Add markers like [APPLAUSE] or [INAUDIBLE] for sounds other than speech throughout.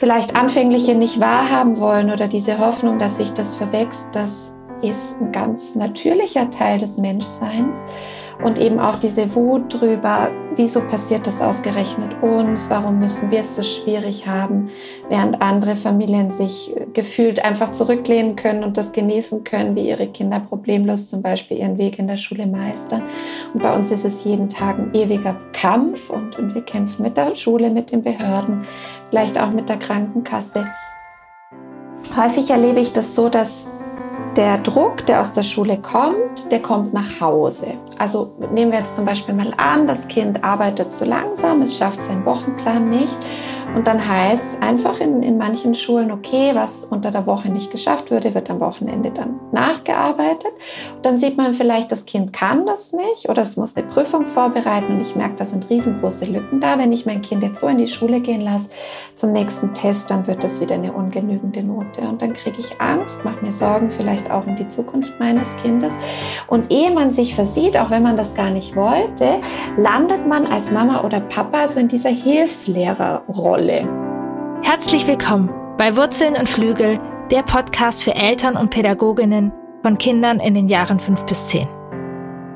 vielleicht anfängliche nicht wahrhaben wollen oder diese Hoffnung, dass sich das verwächst, das ist ein ganz natürlicher Teil des Menschseins und eben auch diese Wut drüber, wieso passiert das ausgerechnet uns, warum müssen wir es so schwierig haben, während andere Familien sich gefühlt einfach zurücklehnen können und das genießen können, wie ihre Kinder problemlos zum Beispiel ihren Weg in der Schule meistern. Und bei uns ist es jeden Tag ein ewiger Kampf und, und wir kämpfen mit der Schule, mit den Behörden, vielleicht auch mit der Krankenkasse. Häufig erlebe ich das so, dass der Druck, der aus der Schule kommt, der kommt nach Hause. Also nehmen wir jetzt zum Beispiel mal an, das Kind arbeitet zu langsam, es schafft seinen Wochenplan nicht und dann heißt es einfach in, in manchen Schulen, okay, was unter der Woche nicht geschafft würde, wird am Wochenende dann nachgearbeitet. Und dann sieht man vielleicht, das Kind kann das nicht oder es muss eine Prüfung vorbereiten und ich merke, da sind riesengroße Lücken da. Wenn ich mein Kind jetzt so in die Schule gehen lasse zum nächsten Test, dann wird das wieder eine ungenügende Note. Und dann kriege ich Angst, mache mir Sorgen vielleicht auch um die Zukunft meines Kindes. Und ehe man sich versieht, auch wenn man das gar nicht wollte, landet man als Mama oder Papa so in dieser Hilfslehrerrolle. Rolle. Herzlich willkommen bei Wurzeln und Flügel, der Podcast für Eltern und Pädagoginnen von Kindern in den Jahren 5 bis 10.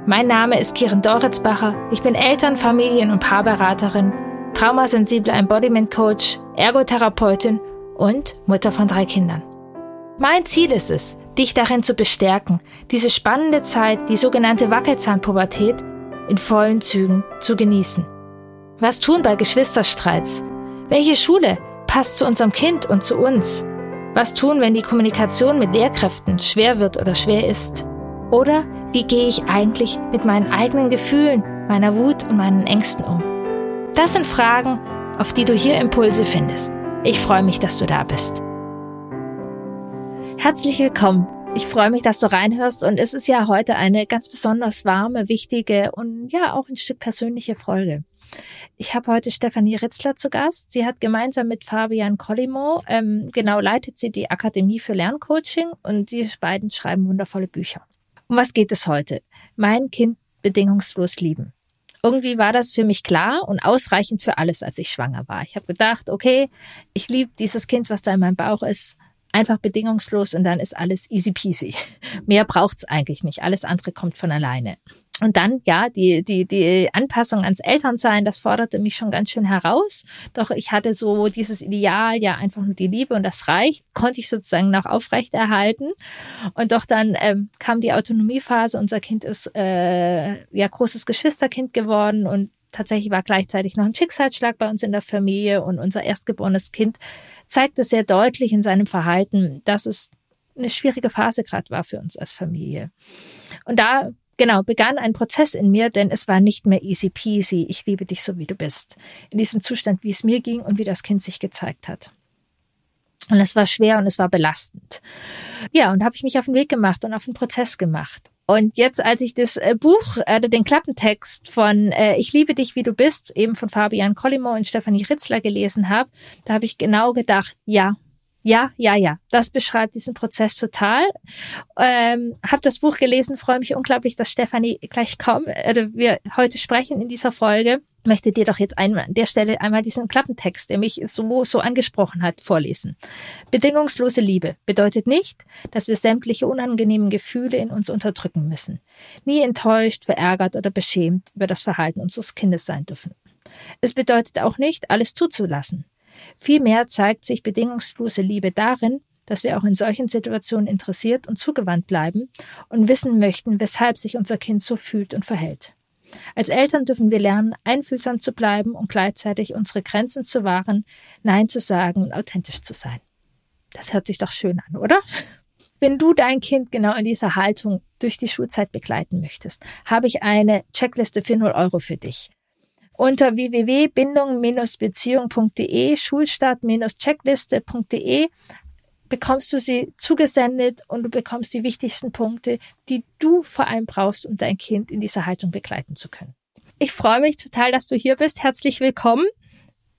Mein Name ist Kiren Doritzbacher. Ich bin Eltern-, Familien- und Paarberaterin, traumasensible Embodiment Coach, Ergotherapeutin und Mutter von drei Kindern. Mein Ziel ist es, dich darin zu bestärken, diese spannende Zeit, die sogenannte Wackelzahnpubertät, in vollen Zügen zu genießen. Was tun bei Geschwisterstreits? Welche Schule passt zu unserem Kind und zu uns? Was tun, wenn die Kommunikation mit Lehrkräften schwer wird oder schwer ist? Oder wie gehe ich eigentlich mit meinen eigenen Gefühlen, meiner Wut und meinen Ängsten um? Das sind Fragen, auf die du hier Impulse findest. Ich freue mich, dass du da bist. Herzlich willkommen. Ich freue mich, dass du reinhörst und es ist ja heute eine ganz besonders warme, wichtige und ja auch ein Stück persönliche Folge. Ich habe heute Stefanie Ritzler zu Gast. Sie hat gemeinsam mit Fabian Collimo, ähm, genau leitet sie die Akademie für Lerncoaching und die beiden schreiben wundervolle Bücher. Um was geht es heute? Mein Kind bedingungslos lieben. Irgendwie war das für mich klar und ausreichend für alles, als ich schwanger war. Ich habe gedacht, okay, ich liebe dieses Kind, was da in meinem Bauch ist, einfach bedingungslos und dann ist alles easy peasy. [LAUGHS] Mehr braucht's eigentlich nicht. Alles andere kommt von alleine. Und dann, ja, die, die, die Anpassung ans Elternsein, das forderte mich schon ganz schön heraus. Doch ich hatte so dieses Ideal, ja, einfach nur die Liebe und das reicht, konnte ich sozusagen noch aufrechterhalten. Und doch dann ähm, kam die Autonomiephase. Unser Kind ist äh, ja großes Geschwisterkind geworden und tatsächlich war gleichzeitig noch ein Schicksalsschlag bei uns in der Familie und unser erstgeborenes Kind zeigte sehr deutlich in seinem Verhalten, dass es eine schwierige Phase gerade war für uns als Familie. Und da genau, begann ein Prozess in mir, denn es war nicht mehr easy peasy, ich liebe dich so wie du bist. In diesem Zustand, wie es mir ging und wie das Kind sich gezeigt hat. Und es war schwer und es war belastend. Ja, und habe ich mich auf den Weg gemacht und auf den Prozess gemacht. Und jetzt, als ich das äh, Buch, äh, den Klappentext von äh, Ich liebe dich, wie du bist, eben von Fabian Collimo und Stefanie Ritzler gelesen habe, da habe ich genau gedacht, ja, ja, ja, ja. Das beschreibt diesen Prozess total. Ähm, hab das Buch gelesen, freue mich unglaublich, dass Stefanie gleich kommt. Also wir heute sprechen in dieser Folge. Möchte dir doch jetzt einmal an der Stelle einmal diesen Klappentext, der mich so, so angesprochen hat, vorlesen. Bedingungslose Liebe bedeutet nicht, dass wir sämtliche unangenehmen Gefühle in uns unterdrücken müssen. Nie enttäuscht, verärgert oder beschämt über das Verhalten unseres Kindes sein dürfen. Es bedeutet auch nicht, alles zuzulassen. Vielmehr zeigt sich bedingungslose Liebe darin, dass wir auch in solchen Situationen interessiert und zugewandt bleiben und wissen möchten, weshalb sich unser Kind so fühlt und verhält. Als Eltern dürfen wir lernen, einfühlsam zu bleiben und gleichzeitig unsere Grenzen zu wahren, Nein zu sagen und authentisch zu sein. Das hört sich doch schön an, oder? Wenn du dein Kind genau in dieser Haltung durch die Schulzeit begleiten möchtest, habe ich eine Checkliste für 0 Euro für dich. Unter www.bindung-beziehung.de, Schulstart-checkliste.de bekommst du sie zugesendet und du bekommst die wichtigsten Punkte, die du vor allem brauchst, um dein Kind in dieser Haltung begleiten zu können. Ich freue mich total, dass du hier bist. Herzlich willkommen.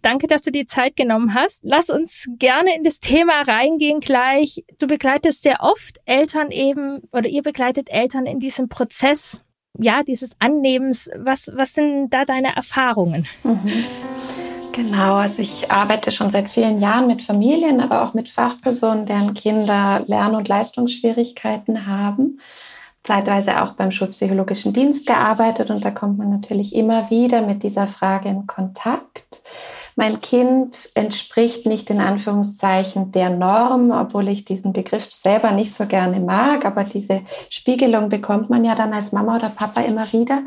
Danke, dass du die Zeit genommen hast. Lass uns gerne in das Thema reingehen gleich. Du begleitest sehr oft Eltern eben oder ihr begleitet Eltern in diesem Prozess ja, dieses Annehmens, was, was sind da deine Erfahrungen? Mhm. Genau, also ich arbeite schon seit vielen Jahren mit Familien, aber auch mit Fachpersonen, deren Kinder Lern- und Leistungsschwierigkeiten haben. Zeitweise auch beim Schulpsychologischen Dienst gearbeitet und da kommt man natürlich immer wieder mit dieser Frage in Kontakt mein Kind entspricht nicht in Anführungszeichen der Norm, obwohl ich diesen Begriff selber nicht so gerne mag, aber diese Spiegelung bekommt man ja dann als Mama oder Papa immer wieder.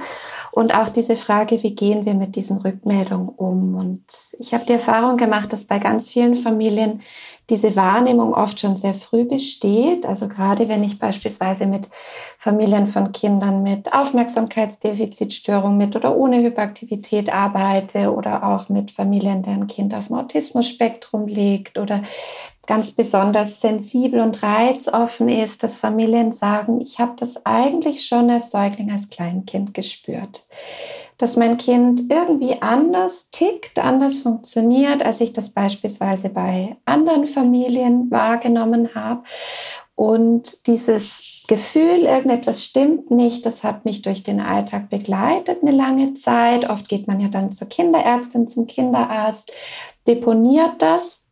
Und auch diese Frage, wie gehen wir mit diesen Rückmeldungen um? Und ich habe die Erfahrung gemacht, dass bei ganz vielen Familien diese Wahrnehmung oft schon sehr früh besteht. Also gerade wenn ich beispielsweise mit Familien von Kindern mit Aufmerksamkeitsdefizitstörung mit oder ohne Hyperaktivität arbeite oder auch mit Familien, deren Kind auf dem Autismus-Spektrum liegt oder ganz besonders sensibel und reizoffen ist, dass Familien sagen, ich habe das eigentlich schon als Säugling, als Kleinkind gespürt dass mein Kind irgendwie anders tickt, anders funktioniert, als ich das beispielsweise bei anderen Familien wahrgenommen habe. Und dieses Gefühl, irgendetwas stimmt nicht, das hat mich durch den Alltag begleitet eine lange Zeit. Oft geht man ja dann zur Kinderärztin, zum Kinderarzt, deponiert das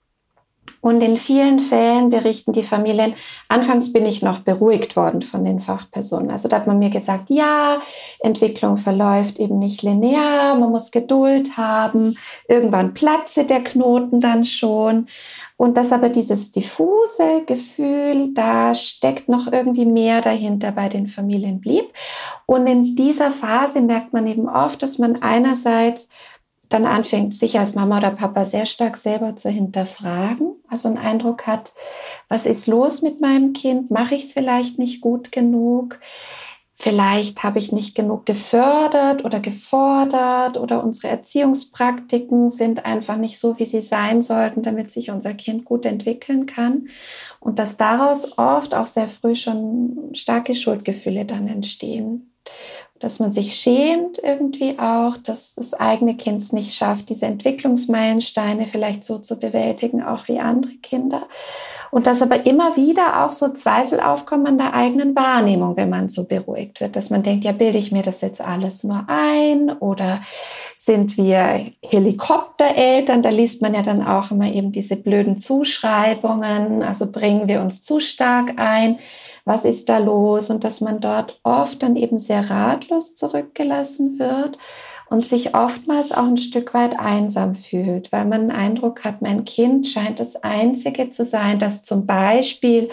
und in vielen Fällen berichten die Familien, anfangs bin ich noch beruhigt worden von den Fachpersonen. Also da hat man mir gesagt, ja, Entwicklung verläuft eben nicht linear, man muss Geduld haben, irgendwann platze der Knoten dann schon. Und dass aber dieses diffuse Gefühl, da steckt noch irgendwie mehr dahinter bei den Familien blieb. Und in dieser Phase merkt man eben oft, dass man einerseits dann anfängt, sich als Mama oder Papa sehr stark selber zu hinterfragen, also einen Eindruck hat, was ist los mit meinem Kind? Mache ich es vielleicht nicht gut genug? Vielleicht habe ich nicht genug gefördert oder gefordert oder unsere Erziehungspraktiken sind einfach nicht so, wie sie sein sollten, damit sich unser Kind gut entwickeln kann. Und dass daraus oft auch sehr früh schon starke Schuldgefühle dann entstehen dass man sich schämt irgendwie auch, dass das eigene Kind es nicht schafft, diese Entwicklungsmeilensteine vielleicht so zu bewältigen, auch wie andere Kinder. Und dass aber immer wieder auch so Zweifel aufkommen an der eigenen Wahrnehmung, wenn man so beruhigt wird, dass man denkt, ja, bilde ich mir das jetzt alles nur ein? Oder sind wir Helikoptereltern? Da liest man ja dann auch immer eben diese blöden Zuschreibungen, also bringen wir uns zu stark ein? Was ist da los? Und dass man dort oft dann eben sehr ratlos zurückgelassen wird und sich oftmals auch ein Stück weit einsam fühlt, weil man den Eindruck hat, mein Kind scheint das Einzige zu sein, das zum Beispiel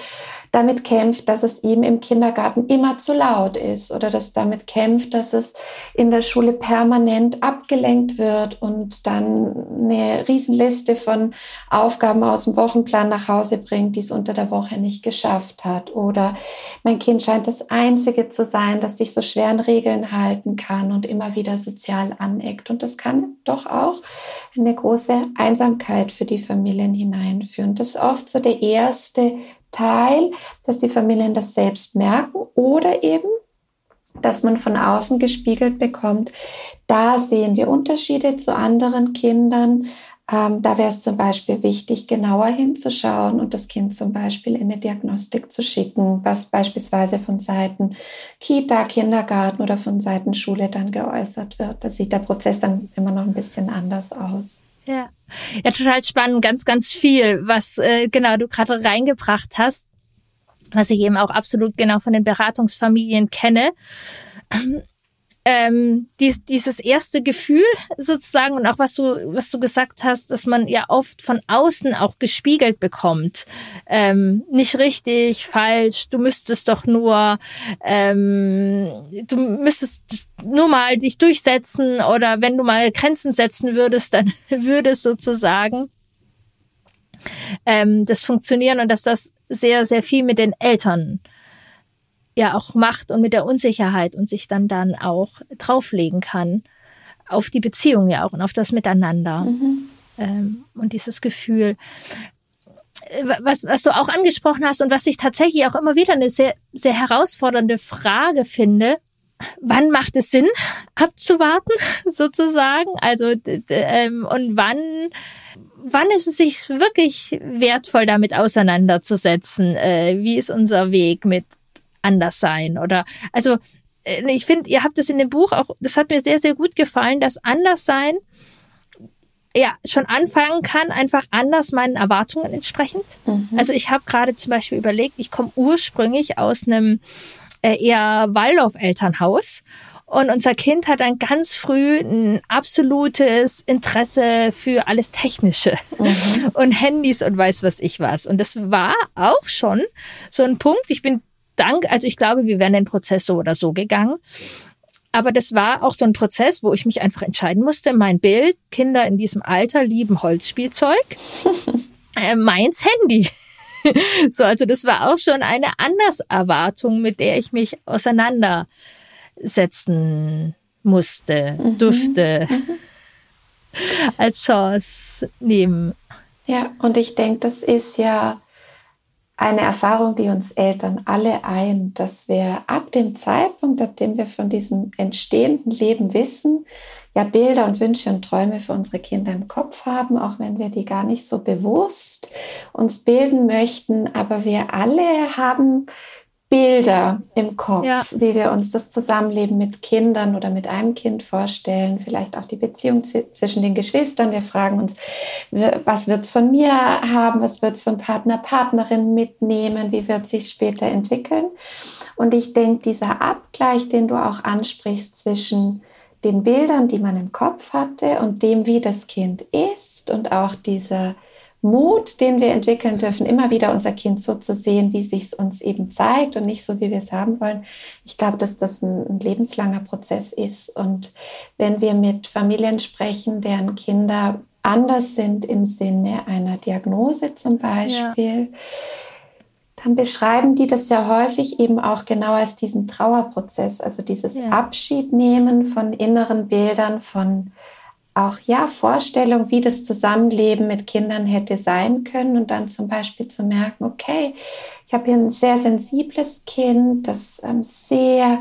damit kämpft, dass es ihm im Kindergarten immer zu laut ist oder das damit kämpft, dass es in der Schule permanent abgelenkt wird und dann eine Riesenliste von Aufgaben aus dem Wochenplan nach Hause bringt, die es unter der Woche nicht geschafft hat. Oder mein Kind scheint das Einzige zu sein, das sich so schweren Regeln halten kann und immer wieder sozial aneckt. Und das kann doch auch eine große Einsamkeit für die Familien hineinführen. Das ist oft so der erste Teil, dass die Familien das selbst merken oder eben, dass man von außen gespiegelt bekommt. Da sehen wir Unterschiede zu anderen Kindern. Ähm, da wäre es zum Beispiel wichtig, genauer hinzuschauen und das Kind zum Beispiel in eine Diagnostik zu schicken, was beispielsweise von Seiten Kita, Kindergarten oder von Seiten Schule dann geäußert wird. Da sieht der Prozess dann immer noch ein bisschen anders aus. Ja. Ja, total spannend, ganz, ganz viel, was äh, genau du gerade reingebracht hast, was ich eben auch absolut genau von den Beratungsfamilien kenne dies, dieses erste Gefühl sozusagen und auch was du, was du gesagt hast, dass man ja oft von außen auch gespiegelt bekommt. Ähm, nicht richtig, falsch, du müsstest doch nur, ähm, du müsstest nur mal dich durchsetzen oder wenn du mal Grenzen setzen würdest, dann [LAUGHS] würde es sozusagen ähm, das funktionieren und dass das sehr, sehr viel mit den Eltern ja auch macht und mit der Unsicherheit und sich dann dann auch drauflegen kann auf die Beziehung ja auch und auf das Miteinander mhm. ähm, und dieses Gefühl. Äh, was, was du auch angesprochen hast und was ich tatsächlich auch immer wieder eine sehr, sehr herausfordernde Frage finde, wann macht es Sinn, [LAUGHS] abzuwarten, [LAUGHS] sozusagen? Also, ähm, und wann, wann ist es sich wirklich wertvoll, damit auseinanderzusetzen? Äh, wie ist unser Weg mit anders sein oder also äh, ich finde, ihr habt es in dem Buch auch, das hat mir sehr, sehr gut gefallen, dass anders sein ja schon anfangen kann, einfach anders meinen Erwartungen entsprechend. Mhm. Also ich habe gerade zum Beispiel überlegt, ich komme ursprünglich aus einem äh, eher Waldorf-Elternhaus und unser Kind hat dann ganz früh ein absolutes Interesse für alles Technische mhm. [LAUGHS] und Handys und weiß was ich was. Und das war auch schon so ein Punkt. Ich bin dank, also ich glaube, wir wären den Prozess so oder so gegangen. Aber das war auch so ein Prozess, wo ich mich einfach entscheiden musste. Mein Bild, Kinder in diesem Alter lieben Holzspielzeug, [LAUGHS] äh, meins Handy. [LAUGHS] so, also das war auch schon eine Anderserwartung, mit der ich mich auseinandersetzen musste, mhm. durfte, mhm. [LAUGHS] als Chance nehmen. Ja, und ich denke, das ist ja eine Erfahrung, die uns Eltern alle ein, dass wir ab dem Zeitpunkt, ab dem wir von diesem entstehenden Leben wissen, ja Bilder und Wünsche und Träume für unsere Kinder im Kopf haben, auch wenn wir die gar nicht so bewusst uns bilden möchten. Aber wir alle haben Bilder im Kopf, ja. wie wir uns das Zusammenleben mit Kindern oder mit einem Kind vorstellen, vielleicht auch die Beziehung zwischen den Geschwistern. Wir fragen uns, was wird es von mir haben, was wird es von Partner, Partnerin mitnehmen, wie wird sich später entwickeln. Und ich denke, dieser Abgleich, den du auch ansprichst zwischen den Bildern, die man im Kopf hatte und dem, wie das Kind ist und auch dieser Mut, den wir entwickeln dürfen, immer wieder unser Kind so zu sehen, wie sich es uns eben zeigt und nicht so, wie wir es haben wollen. Ich glaube, dass das ein, ein, lebenslanger Prozess ist. Und wenn wir mit Familien sprechen, deren Kinder anders sind im Sinne einer Diagnose zum Beispiel, ja. dann beschreiben die das ja häufig eben auch genau als diesen Trauerprozess, also dieses ja. Abschiednehmen von inneren Bildern, von auch ja Vorstellung, wie das Zusammenleben mit Kindern hätte sein können und dann zum Beispiel zu merken, okay, ich habe hier ein sehr sensibles Kind, das ähm, sehr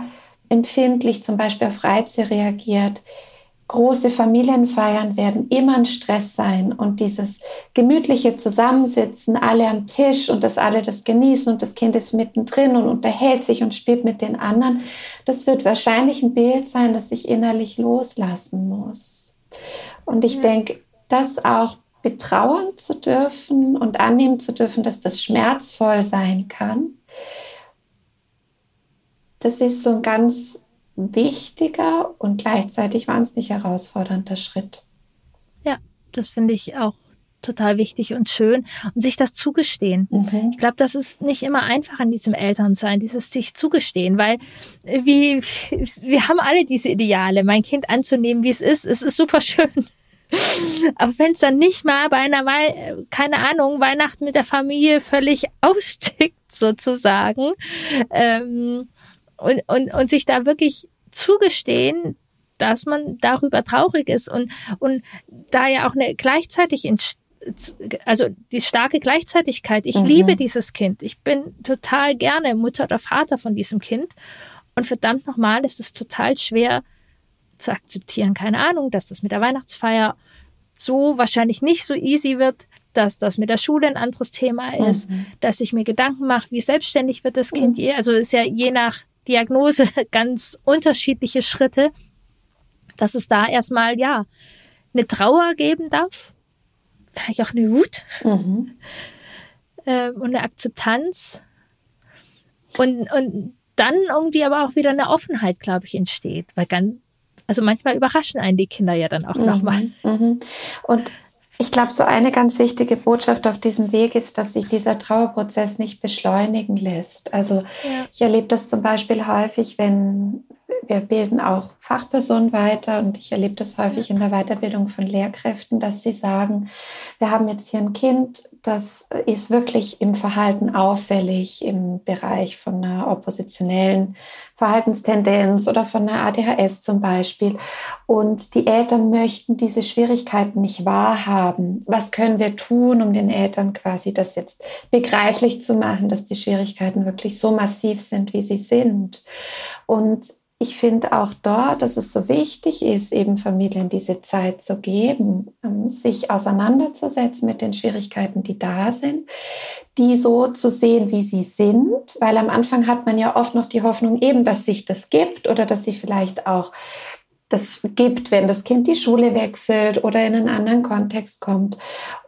empfindlich zum Beispiel auf Reize reagiert. Große Familienfeiern werden immer ein Stress sein und dieses gemütliche Zusammensitzen, alle am Tisch und dass alle das genießen und das Kind ist mittendrin und unterhält sich und spielt mit den anderen, das wird wahrscheinlich ein Bild sein, das ich innerlich loslassen muss. Und ich ja. denke, das auch betrauern zu dürfen und annehmen zu dürfen, dass das schmerzvoll sein kann, das ist so ein ganz wichtiger und gleichzeitig wahnsinnig herausfordernder Schritt. Ja, das finde ich auch total wichtig und schön und sich das zugestehen. Mhm. Ich glaube, das ist nicht immer einfach an diesem Elternsein, dieses sich zugestehen, weil wir, [LAUGHS] wir haben alle diese Ideale, mein Kind anzunehmen, wie es ist. Es ist super schön. [LAUGHS] Aber wenn es dann nicht mal bei einer, Wahl, keine Ahnung, Weihnachten mit der Familie völlig [LAUGHS] austickt, sozusagen, ähm, und, und, und sich da wirklich zugestehen, dass man darüber traurig ist und, und da ja auch eine gleichzeitig also die starke Gleichzeitigkeit. Ich mhm. liebe dieses Kind. Ich bin total gerne Mutter oder Vater von diesem Kind. Und verdammt nochmal ist es total schwer zu akzeptieren. Keine Ahnung, dass das mit der Weihnachtsfeier so wahrscheinlich nicht so easy wird, dass das mit der Schule ein anderes Thema ist, mhm. dass ich mir Gedanken mache, wie selbstständig wird das Kind. Mhm. Also ist ja je nach Diagnose [LAUGHS] ganz unterschiedliche Schritte, dass es da erstmal ja eine Trauer geben darf vielleicht auch eine Wut mhm. äh, und eine Akzeptanz. Und, und dann irgendwie aber auch wieder eine Offenheit, glaube ich, entsteht. Weil ganz, also manchmal überraschen einen die Kinder ja dann auch mhm. nochmal. Mhm. Und ich glaube, so eine ganz wichtige Botschaft auf diesem Weg ist, dass sich dieser Trauerprozess nicht beschleunigen lässt. Also ja. ich erlebe das zum Beispiel häufig, wenn wir bilden auch Fachpersonen weiter und ich erlebe das häufig in der Weiterbildung von Lehrkräften, dass sie sagen, wir haben jetzt hier ein Kind, das ist wirklich im Verhalten auffällig im Bereich von einer oppositionellen Verhaltenstendenz oder von einer ADHS zum Beispiel. Und die Eltern möchten diese Schwierigkeiten nicht wahrhaben. Was können wir tun, um den Eltern quasi das jetzt begreiflich zu machen, dass die Schwierigkeiten wirklich so massiv sind, wie sie sind? Und ich finde auch dort, dass es so wichtig ist, eben Familien diese Zeit zu geben, ähm, sich auseinanderzusetzen mit den Schwierigkeiten, die da sind, die so zu sehen, wie sie sind, weil am Anfang hat man ja oft noch die Hoffnung eben, dass sich das gibt oder dass sie vielleicht auch das gibt, wenn das Kind die Schule wechselt oder in einen anderen Kontext kommt.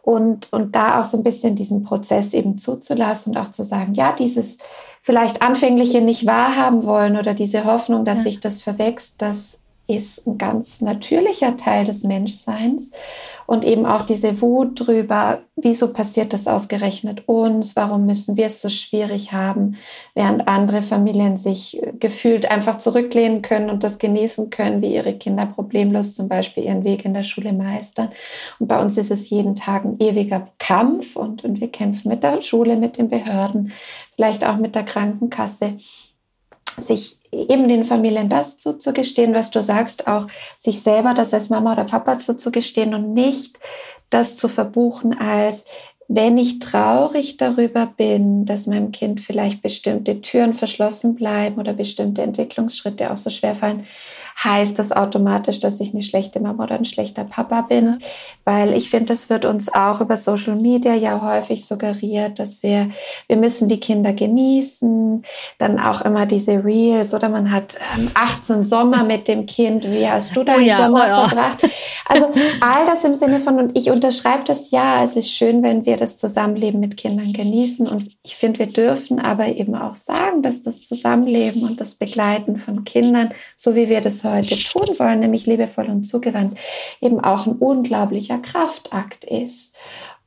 Und, und da auch so ein bisschen diesen Prozess eben zuzulassen und auch zu sagen, ja, dieses vielleicht anfängliche nicht wahrhaben wollen oder diese Hoffnung, dass ja. sich das verwächst, das ist ein ganz natürlicher Teil des Menschseins. Und eben auch diese Wut drüber, wieso passiert das ausgerechnet uns, warum müssen wir es so schwierig haben, während andere Familien sich gefühlt einfach zurücklehnen können und das genießen können, wie ihre Kinder problemlos zum Beispiel ihren Weg in der Schule meistern. Und bei uns ist es jeden Tag ein ewiger Kampf und, und wir kämpfen mit der Schule, mit den Behörden, vielleicht auch mit der Krankenkasse sich eben den Familien das zuzugestehen, was du sagst, auch sich selber das als Mama oder Papa zuzugestehen und nicht das zu verbuchen als wenn ich traurig darüber bin, dass meinem Kind vielleicht bestimmte Türen verschlossen bleiben oder bestimmte Entwicklungsschritte auch so schwer fallen, heißt das automatisch, dass ich eine schlechte Mama oder ein schlechter Papa bin. Weil ich finde, das wird uns auch über Social Media ja häufig suggeriert, dass wir, wir müssen die Kinder genießen. Dann auch immer diese Reels oder man hat 18 ähm, Sommer mit dem Kind. Wie hast du deinen oh ja, Sommer oh ja. verbracht? Also all das im Sinne von, und ich unterschreibe das ja, es ist schön, wenn wir das Zusammenleben mit Kindern genießen. Und ich finde, wir dürfen aber eben auch sagen, dass das Zusammenleben und das Begleiten von Kindern, so wie wir das heute tun wollen, nämlich liebevoll und zugewandt, eben auch ein unglaublicher Kraftakt ist.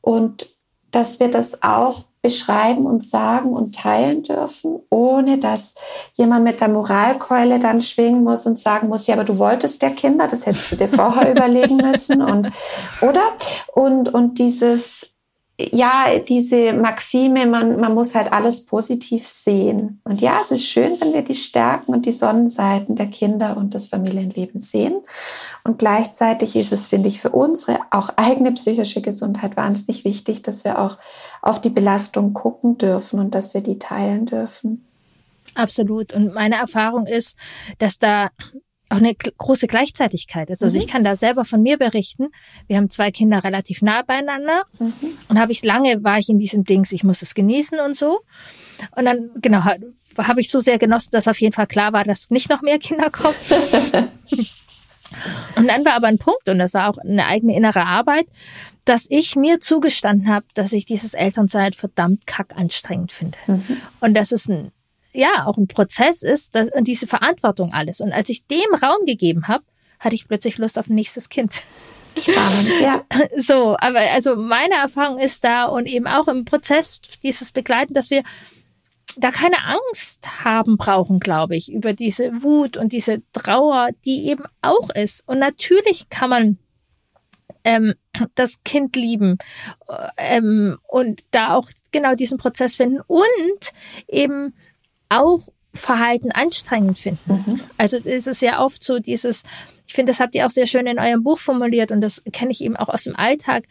Und dass wir das auch beschreiben und sagen und teilen dürfen, ohne dass jemand mit der Moralkeule dann schwingen muss und sagen muss, ja, aber du wolltest ja Kinder, das hättest du dir vorher [LAUGHS] überlegen müssen und, oder? Und, und dieses, ja, diese Maxime, man, man muss halt alles positiv sehen. Und ja, es ist schön, wenn wir die Stärken und die Sonnenseiten der Kinder und des Familienlebens sehen. Und gleichzeitig ist es, finde ich, für unsere auch eigene psychische Gesundheit wahnsinnig wichtig, dass wir auch auf die Belastung gucken dürfen und dass wir die teilen dürfen. Absolut. Und meine Erfahrung ist, dass da auch eine große Gleichzeitigkeit ist. Also mhm. ich kann da selber von mir berichten. Wir haben zwei Kinder relativ nah beieinander mhm. und habe ich lange war ich in diesem Dings, ich muss es genießen und so. Und dann genau habe ich so sehr genossen, dass auf jeden Fall klar war, dass nicht noch mehr Kinder kommen. [LAUGHS] und dann war aber ein Punkt und das war auch eine eigene innere Arbeit, dass ich mir zugestanden habe, dass ich dieses Elternzeit verdammt kack anstrengend finde. Mhm. Und das ist ein ja auch ein Prozess ist dass, und diese Verantwortung alles. Und als ich dem Raum gegeben habe, hatte ich plötzlich Lust auf ein nächstes Kind. Spannend, ja. [LAUGHS] So, aber also meine Erfahrung ist da und eben auch im Prozess dieses Begleiten, dass wir da keine Angst haben brauchen, glaube ich, über diese Wut und diese Trauer, die eben auch ist. Und natürlich kann man ähm, das Kind lieben ähm, und da auch genau diesen Prozess finden und eben auch Verhalten anstrengend finden. Mhm. Also es ist ja oft so dieses, ich finde, das habt ihr auch sehr schön in eurem Buch formuliert und das kenne ich eben auch aus dem Alltag.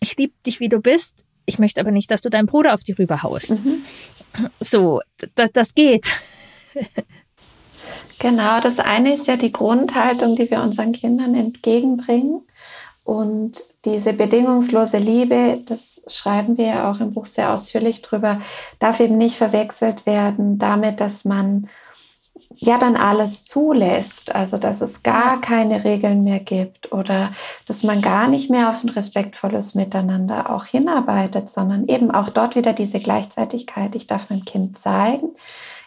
Ich liebe dich, wie du bist. Ich möchte aber nicht, dass du deinen Bruder auf die Rübe haust. Mhm. So, das geht. [LAUGHS] Genau, das eine ist ja die Grundhaltung, die wir unseren Kindern entgegenbringen. Und diese bedingungslose Liebe, das schreiben wir ja auch im Buch sehr ausführlich drüber, darf eben nicht verwechselt werden damit, dass man ja dann alles zulässt, also dass es gar keine Regeln mehr gibt oder dass man gar nicht mehr auf ein respektvolles Miteinander auch hinarbeitet, sondern eben auch dort wieder diese Gleichzeitigkeit. Ich darf meinem Kind zeigen,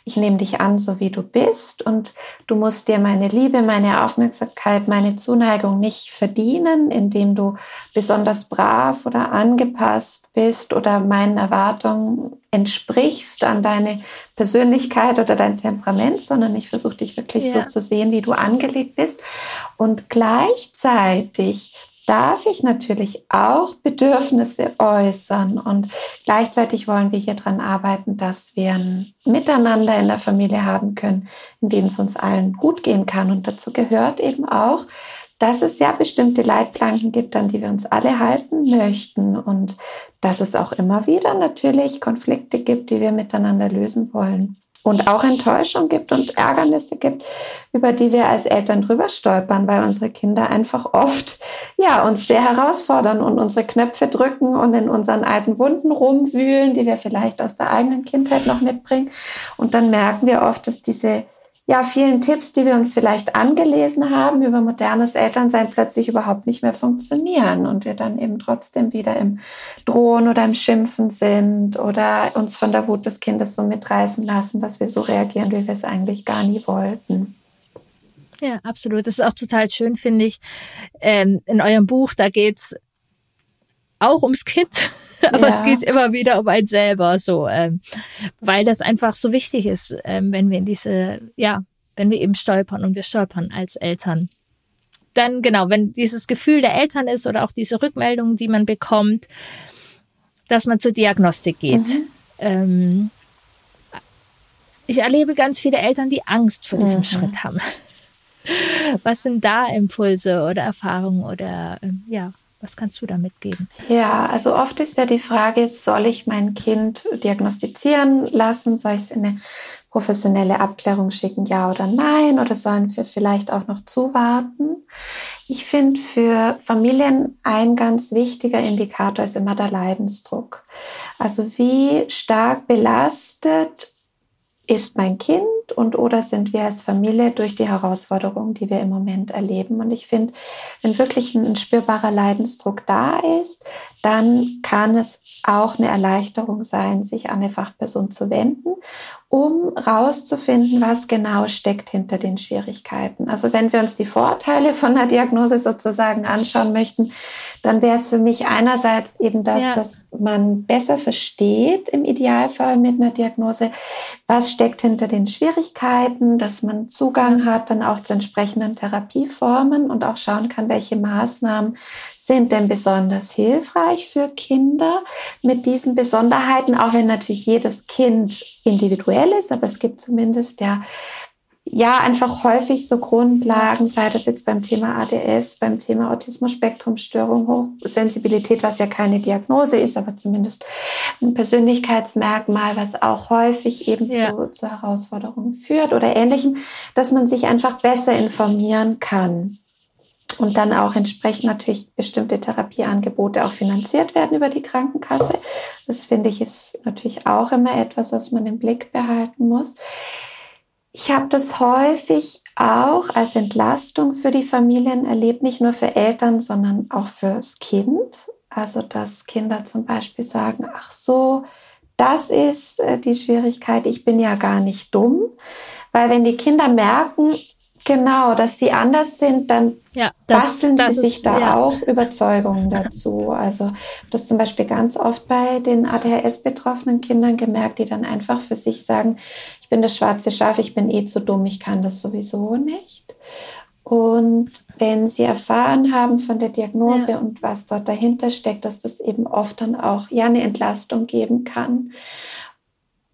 ich nehme dich an, so wie du bist und du musst dir meine Liebe, meine Aufmerksamkeit, meine Zuneigung nicht verdienen, indem du besonders brav oder angepasst bist oder meinen Erwartungen entsprichst an deine Persönlichkeit oder dein Temperament, sondern ich versuche dich wirklich ja. so zu sehen, wie du angelegt bist und gleichzeitig darf ich natürlich auch Bedürfnisse äußern. Und gleichzeitig wollen wir hier dran arbeiten, dass wir ein Miteinander in der Familie haben können, in dem es uns allen gut gehen kann. Und dazu gehört eben auch, dass es ja bestimmte Leitplanken gibt, an die wir uns alle halten möchten. Und dass es auch immer wieder natürlich Konflikte gibt, die wir miteinander lösen wollen und auch Enttäuschung gibt und Ärgernisse gibt, über die wir als Eltern drüber stolpern, weil unsere Kinder einfach oft ja uns sehr herausfordern und unsere Knöpfe drücken und in unseren alten Wunden rumwühlen, die wir vielleicht aus der eigenen Kindheit noch mitbringen. Und dann merken wir oft, dass diese ja, vielen Tipps, die wir uns vielleicht angelesen haben über modernes Elternsein, plötzlich überhaupt nicht mehr funktionieren und wir dann eben trotzdem wieder im Drohen oder im Schimpfen sind oder uns von der Wut des Kindes so mitreißen lassen, dass wir so reagieren, wie wir es eigentlich gar nie wollten. Ja, absolut. Das ist auch total schön, finde ich. Ähm, in eurem Buch, da geht's auch ums Kind, [LAUGHS] aber ja. es geht immer wieder um einen selber, so, ähm, weil das einfach so wichtig ist, ähm, wenn wir in diese, ja, wenn wir eben stolpern und wir stolpern als Eltern. Dann genau, wenn dieses Gefühl der Eltern ist oder auch diese Rückmeldungen, die man bekommt, dass man zur Diagnostik geht. Mhm. Ähm, ich erlebe ganz viele Eltern, die Angst vor diesem mhm. Schritt haben. [LAUGHS] Was sind da Impulse oder Erfahrungen oder ähm, ja, was kannst du da mitgeben? Ja, also oft ist ja die Frage, soll ich mein Kind diagnostizieren lassen? Soll ich es in eine professionelle Abklärung schicken, ja oder nein? Oder sollen wir vielleicht auch noch zuwarten? Ich finde für Familien ein ganz wichtiger Indikator ist immer der Leidensdruck. Also wie stark belastet ist mein Kind und oder sind wir als Familie durch die Herausforderungen, die wir im Moment erleben. Und ich finde, wenn wirklich ein, ein spürbarer Leidensdruck da ist, dann kann es auch eine Erleichterung sein, sich an eine Fachperson zu wenden, um rauszufinden, was genau steckt hinter den Schwierigkeiten. Also wenn wir uns die Vorteile von einer Diagnose sozusagen anschauen möchten, dann wäre es für mich einerseits eben das, ja. dass man besser versteht im Idealfall mit einer Diagnose, was steckt hinter den Schwierigkeiten, dass man Zugang hat dann auch zu entsprechenden Therapieformen und auch schauen kann, welche Maßnahmen sind denn besonders hilfreich für Kinder mit diesen Besonderheiten, auch wenn natürlich jedes Kind individuell ist, aber es gibt zumindest ja ja, einfach häufig so Grundlagen, sei das jetzt beim Thema ADS, beim Thema Autismus-Spektrum-Störung, Hochsensibilität, was ja keine Diagnose ist, aber zumindest ein Persönlichkeitsmerkmal, was auch häufig eben ja. zu, zu Herausforderungen führt oder ähnlichem, dass man sich einfach besser informieren kann und dann auch entsprechend natürlich bestimmte Therapieangebote auch finanziert werden über die Krankenkasse. Das finde ich ist natürlich auch immer etwas, was man im Blick behalten muss. Ich habe das häufig auch als Entlastung für die Familien erlebt, nicht nur für Eltern, sondern auch fürs Kind. Also dass Kinder zum Beispiel sagen, ach so, das ist äh, die Schwierigkeit, ich bin ja gar nicht dumm. Weil wenn die Kinder merken, Genau, dass sie anders sind, dann ja, das, basteln das sie ist, sich da ja. auch Überzeugungen dazu. Also das zum Beispiel ganz oft bei den ADHS-betroffenen Kindern gemerkt, die dann einfach für sich sagen, ich bin das schwarze Schaf, ich bin eh zu dumm, ich kann das sowieso nicht. Und wenn sie erfahren haben von der Diagnose ja. und was dort dahinter steckt, dass das eben oft dann auch ja eine Entlastung geben kann.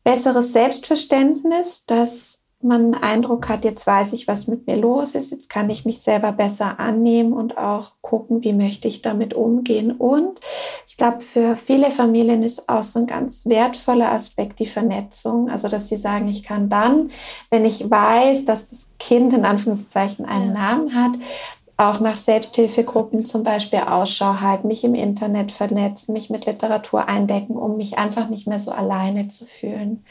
Besseres Selbstverständnis, dass man einen Eindruck hat, jetzt weiß ich, was mit mir los ist, jetzt kann ich mich selber besser annehmen und auch gucken, wie möchte ich damit umgehen. Und ich glaube, für viele Familien ist auch so ein ganz wertvoller Aspekt die Vernetzung. Also, dass sie sagen, ich kann dann, wenn ich weiß, dass das Kind in Anführungszeichen einen ja. Namen hat, auch nach Selbsthilfegruppen zum Beispiel Ausschau halten, mich im Internet vernetzen, mich mit Literatur eindecken, um mich einfach nicht mehr so alleine zu fühlen.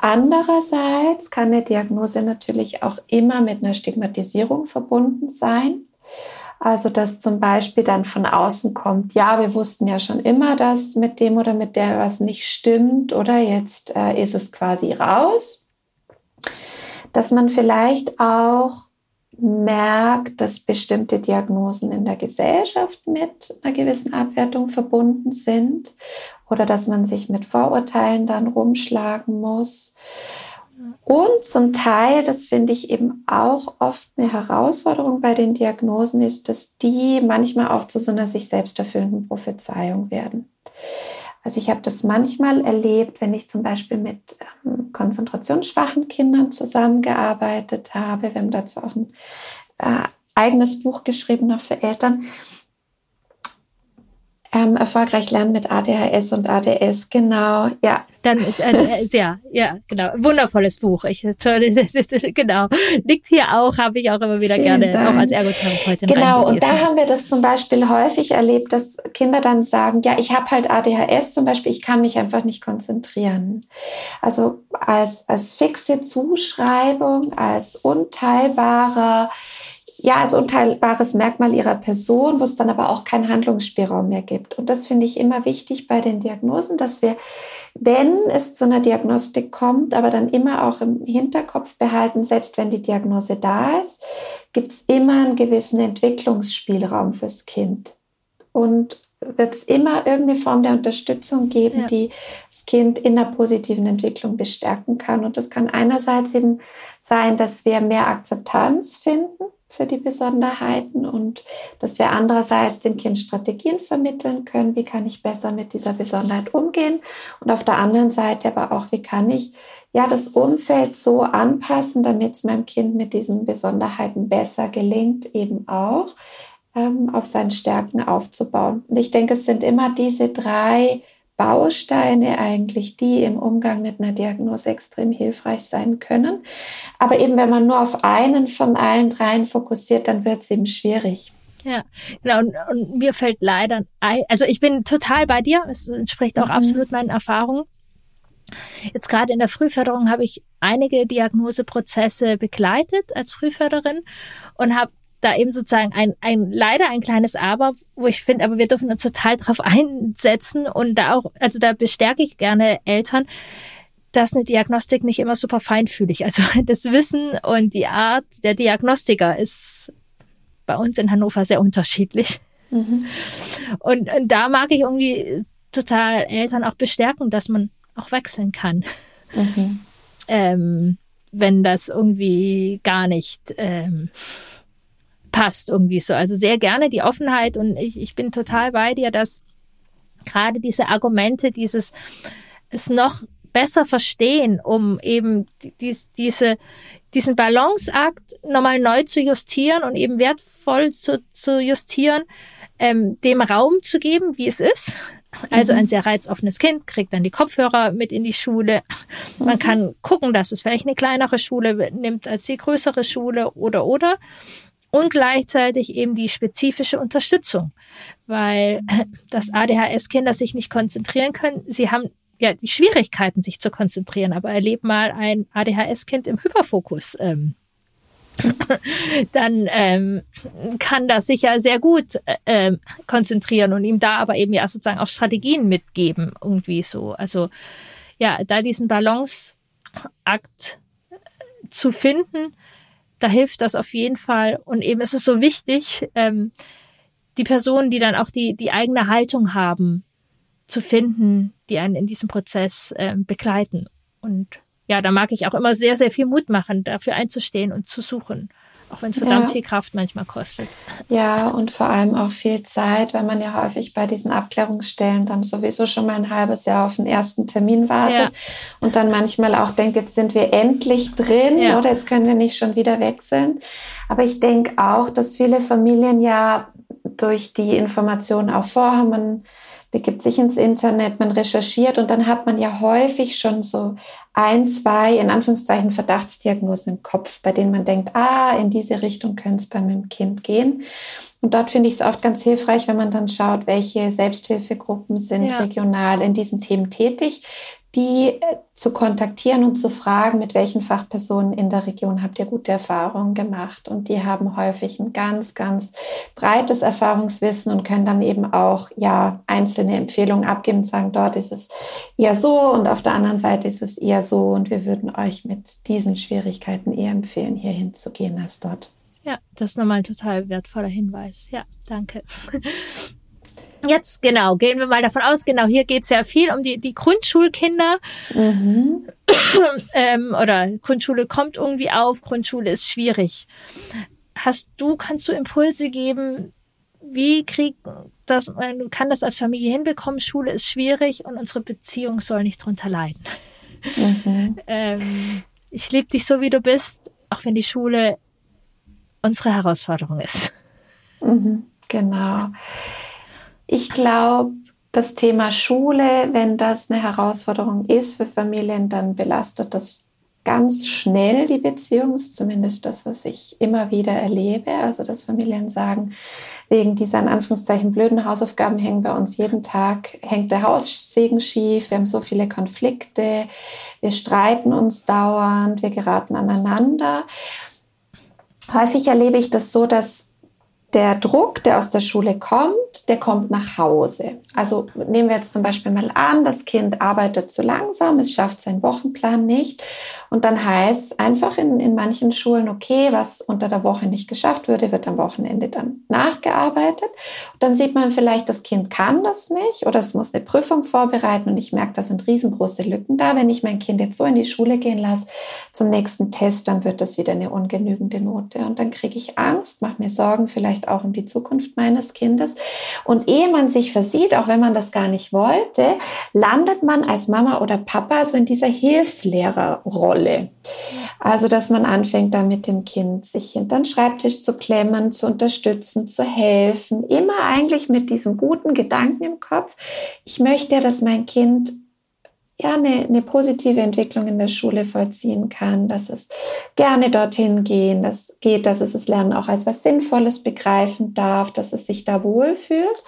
Andererseits kann eine Diagnose natürlich auch immer mit einer Stigmatisierung verbunden sein. Also, dass zum Beispiel dann von außen kommt, ja, wir wussten ja schon immer, dass mit dem oder mit der was nicht stimmt oder jetzt äh, ist es quasi raus. Dass man vielleicht auch merkt, dass bestimmte Diagnosen in der Gesellschaft mit einer gewissen Abwertung verbunden sind oder dass man sich mit Vorurteilen dann rumschlagen muss. Und zum Teil, das finde ich eben auch oft eine Herausforderung bei den Diagnosen, ist, dass die manchmal auch zu so einer sich selbst erfüllenden Prophezeiung werden. Also ich habe das manchmal erlebt, wenn ich zum Beispiel mit ähm, konzentrationsschwachen Kindern zusammengearbeitet habe. Wir haben dazu auch ein äh, eigenes Buch geschrieben, noch für Eltern ähm, erfolgreich lernen mit ADHS und ADS, genau. Ja, Dann äh, ja, ja, genau, wundervolles Buch. Ich [LAUGHS] genau liegt hier auch, habe ich auch immer wieder Vielen gerne Dank. auch als Ergotherapeutin. Genau, und da haben wir das zum Beispiel häufig erlebt, dass Kinder dann sagen, ja, ich habe halt ADHS zum Beispiel, ich kann mich einfach nicht konzentrieren. Also als als fixe Zuschreibung, als unteilbarer ja, als unteilbares Merkmal ihrer Person, wo es dann aber auch keinen Handlungsspielraum mehr gibt. Und das finde ich immer wichtig bei den Diagnosen, dass wir, wenn es zu einer Diagnostik kommt, aber dann immer auch im Hinterkopf behalten, selbst wenn die Diagnose da ist, gibt es immer einen gewissen Entwicklungsspielraum fürs Kind. Und wird es immer irgendeine Form der Unterstützung geben, ja. die das Kind in einer positiven Entwicklung bestärken kann. Und das kann einerseits eben sein, dass wir mehr Akzeptanz finden für die Besonderheiten und dass wir andererseits dem Kind Strategien vermitteln können, wie kann ich besser mit dieser Besonderheit umgehen und auf der anderen Seite aber auch, wie kann ich ja das Umfeld so anpassen, damit es meinem Kind mit diesen Besonderheiten besser gelingt, eben auch ähm, auf seinen Stärken aufzubauen. Und ich denke, es sind immer diese drei Bausteine eigentlich, die im Umgang mit einer Diagnose extrem hilfreich sein können. Aber eben, wenn man nur auf einen von allen dreien fokussiert, dann wird es eben schwierig. Ja, genau. Und, und, mir fällt leider ein, also ich bin total bei dir. Es entspricht auch mhm. absolut meinen Erfahrungen. Jetzt gerade in der Frühförderung habe ich einige Diagnoseprozesse begleitet als Frühförderin und habe da eben sozusagen ein, ein leider ein kleines Aber, wo ich finde, aber wir dürfen uns total drauf [LAUGHS] einsetzen und da auch, also da bestärke ich gerne Eltern, dass eine Diagnostik nicht immer super feinfühlig. Also [LAUGHS] das Wissen und die Art der Diagnostiker ist bei uns in Hannover sehr unterschiedlich. Mhm. Und, und da mag ich irgendwie total Eltern auch bestärken, dass man auch wechseln kann. Mhm. Ähm, wenn das irgendwie gar nicht ähm, passt irgendwie so. Also sehr gerne die Offenheit und ich, ich bin total bei dir, dass gerade diese Argumente, dieses es noch besser verstehen, um eben die, diese, diesen Balanceakt nochmal neu zu justieren und eben wertvoll zu, zu justieren, ähm, dem Raum zu geben, wie es ist. Also ein mhm. sehr reizoffenes Kind kriegt dann die Kopfhörer mit in die Schule. Man mhm. kann gucken, dass es vielleicht eine kleinere Schule nimmt als die größere Schule oder oder und gleichzeitig eben die spezifische Unterstützung, weil das ADHS-Kinder sich nicht konzentrieren können. Sie haben ja die Schwierigkeiten, sich zu konzentrieren, aber erleb mal ein ADHS-Kind im Hyperfokus. Ähm, [LAUGHS] dann ähm, kann das sich ja sehr gut äh, konzentrieren und ihm da aber eben ja sozusagen auch Strategien mitgeben, irgendwie so. Also ja, da diesen Balanceakt zu finden, da hilft das auf jeden Fall. Und eben ist es so wichtig, ähm, die Personen, die dann auch die, die eigene Haltung haben, zu finden, die einen in diesem Prozess äh, begleiten. Und ja, da mag ich auch immer sehr, sehr viel Mut machen, dafür einzustehen und zu suchen. Auch wenn es verdammt ja. viel Kraft manchmal kostet. Ja, und vor allem auch viel Zeit, weil man ja häufig bei diesen Abklärungsstellen dann sowieso schon mal ein halbes Jahr auf den ersten Termin wartet ja. und dann manchmal auch denkt, jetzt sind wir endlich drin ja. oder jetzt können wir nicht schon wieder wechseln. Aber ich denke auch, dass viele Familien ja durch die Informationen auch vorhaben, man begibt sich ins Internet, man recherchiert und dann hat man ja häufig schon so ein, zwei, in Anführungszeichen, Verdachtsdiagnosen im Kopf, bei denen man denkt, ah, in diese Richtung könnte es bei meinem Kind gehen. Und dort finde ich es oft ganz hilfreich, wenn man dann schaut, welche Selbsthilfegruppen sind ja. regional in diesen Themen tätig, die äh, zu kontaktieren und zu fragen, mit welchen Fachpersonen in der Region habt ihr gute Erfahrungen gemacht. Und die haben häufig ein ganz, ganz breites Erfahrungswissen und können dann eben auch ja einzelne Empfehlungen abgeben und sagen, dort ist es eher so und auf der anderen Seite ist es eher so. Und wir würden euch mit diesen Schwierigkeiten eher empfehlen, hier hinzugehen als dort. Ja, das ist nochmal ein total wertvoller Hinweis. Ja, danke. Jetzt genau, gehen wir mal davon aus, genau, hier geht es ja viel um die, die Grundschulkinder. Mhm. ähm, oder Grundschule kommt irgendwie auf, Grundschule ist schwierig. Hast du, kannst du Impulse geben, wie kriegt das, man kann das als Familie hinbekommen, Schule ist schwierig und unsere Beziehung soll nicht drunter leiden. Mhm. [LAUGHS] ähm, ich liebe dich so, wie du bist, auch wenn die Schule unsere Herausforderung ist. Mhm, genau. Ich glaube, das Thema Schule, wenn das eine Herausforderung ist für Familien, dann belastet das ganz schnell die Beziehung, zumindest das, was ich immer wieder erlebe. Also, dass Familien sagen, wegen dieser in Anführungszeichen blöden Hausaufgaben hängen bei uns jeden Tag, hängt der Haussegen schief, wir haben so viele Konflikte, wir streiten uns dauernd, wir geraten aneinander. Häufig erlebe ich das so, dass der Druck, der aus der Schule kommt, der kommt nach Hause. Also nehmen wir jetzt zum Beispiel mal an, das Kind arbeitet zu langsam, es schafft seinen Wochenplan nicht. Und dann heißt es einfach in, in manchen Schulen, okay, was unter der Woche nicht geschafft würde, wird am Wochenende dann nachgearbeitet. Und dann sieht man vielleicht, das Kind kann das nicht oder es muss eine Prüfung vorbereiten und ich merke, da sind riesengroße Lücken da. Wenn ich mein Kind jetzt so in die Schule gehen lasse zum nächsten Test, dann wird das wieder eine ungenügende Note. Und dann kriege ich Angst, mache mir Sorgen, vielleicht vielleicht auch um die Zukunft meines Kindes. Und ehe man sich versieht, auch wenn man das gar nicht wollte, landet man als Mama oder Papa so in dieser Hilfslehrerrolle. Also, dass man anfängt, da mit dem Kind sich hinter den Schreibtisch zu klemmen, zu unterstützen, zu helfen. Immer eigentlich mit diesem guten Gedanken im Kopf. Ich möchte, dass mein Kind ja, eine, eine positive Entwicklung in der Schule vollziehen kann, dass es gerne dorthin gehen, das geht, dass es das Lernen auch als was Sinnvolles begreifen darf, dass es sich da wohlfühlt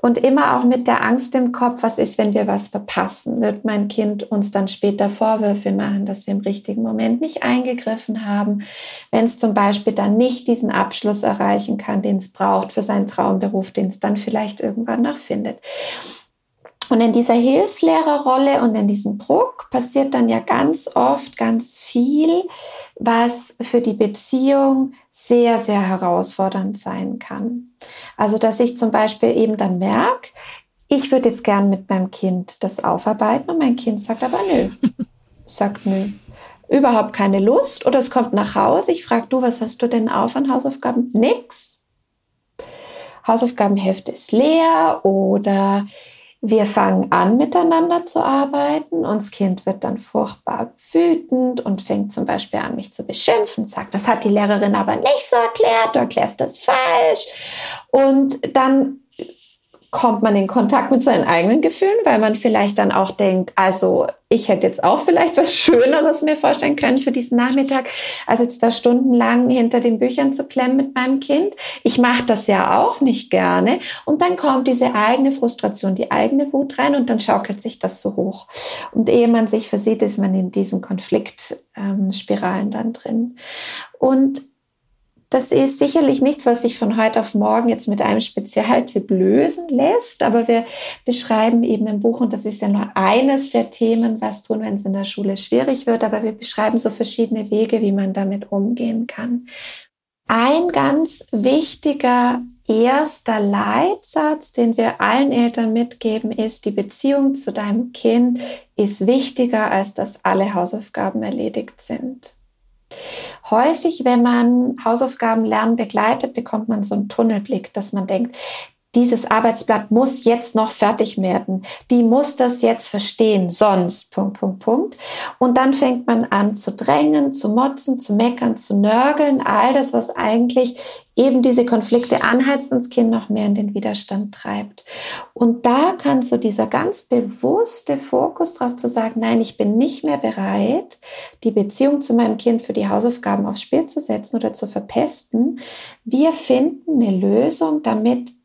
und immer auch mit der Angst im Kopf, was ist, wenn wir was verpassen? Wird mein Kind uns dann später Vorwürfe machen, dass wir im richtigen Moment nicht eingegriffen haben, wenn es zum Beispiel dann nicht diesen Abschluss erreichen kann, den es braucht für seinen Traumberuf, den es dann vielleicht irgendwann noch findet. Und in dieser Hilfslehrerrolle und in diesem Druck passiert dann ja ganz oft ganz viel, was für die Beziehung sehr, sehr herausfordernd sein kann. Also, dass ich zum Beispiel eben dann merke, ich würde jetzt gern mit meinem Kind das aufarbeiten und mein Kind sagt aber nö. [LAUGHS] sagt nö. Überhaupt keine Lust oder es kommt nach Hause. Ich frage, du, was hast du denn auf an Hausaufgaben? Nix. Hausaufgabenheft ist leer oder wir fangen an, miteinander zu arbeiten. und das Kind wird dann furchtbar wütend und fängt zum Beispiel an, mich zu beschimpfen, sagt, das hat die Lehrerin aber nicht so erklärt, du erklärst das falsch. Und dann kommt man in Kontakt mit seinen eigenen Gefühlen, weil man vielleicht dann auch denkt, also ich hätte jetzt auch vielleicht was [LAUGHS] Schöneres mir vorstellen können für diesen Nachmittag, als jetzt da stundenlang hinter den Büchern zu klemmen mit meinem Kind. Ich mache das ja auch nicht gerne. Und dann kommt diese eigene Frustration, die eigene Wut rein und dann schaukelt sich das so hoch. Und ehe man sich versieht, ist man in diesen Konfliktspiralen ähm, dann drin. Und das ist sicherlich nichts, was sich von heute auf morgen jetzt mit einem Spezialtipp lösen lässt, aber wir beschreiben eben im Buch, und das ist ja nur eines der Themen, was tun, wenn es in der Schule schwierig wird, aber wir beschreiben so verschiedene Wege, wie man damit umgehen kann. Ein ganz wichtiger erster Leitsatz, den wir allen Eltern mitgeben, ist, die Beziehung zu deinem Kind ist wichtiger, als dass alle Hausaufgaben erledigt sind. Häufig, wenn man Hausaufgaben lernen begleitet, bekommt man so einen Tunnelblick, dass man denkt, dieses Arbeitsblatt muss jetzt noch fertig werden. Die muss das jetzt verstehen, sonst, Punkt, Punkt, Punkt. Und dann fängt man an zu drängen, zu motzen, zu meckern, zu nörgeln, all das, was eigentlich eben diese Konflikte anheizt und das Kind noch mehr in den Widerstand treibt. Und da kann so dieser ganz bewusste Fokus darauf zu sagen, nein, ich bin nicht mehr bereit, die Beziehung zu meinem Kind für die Hausaufgaben aufs Spiel zu setzen oder zu verpesten. Wir finden eine Lösung, damit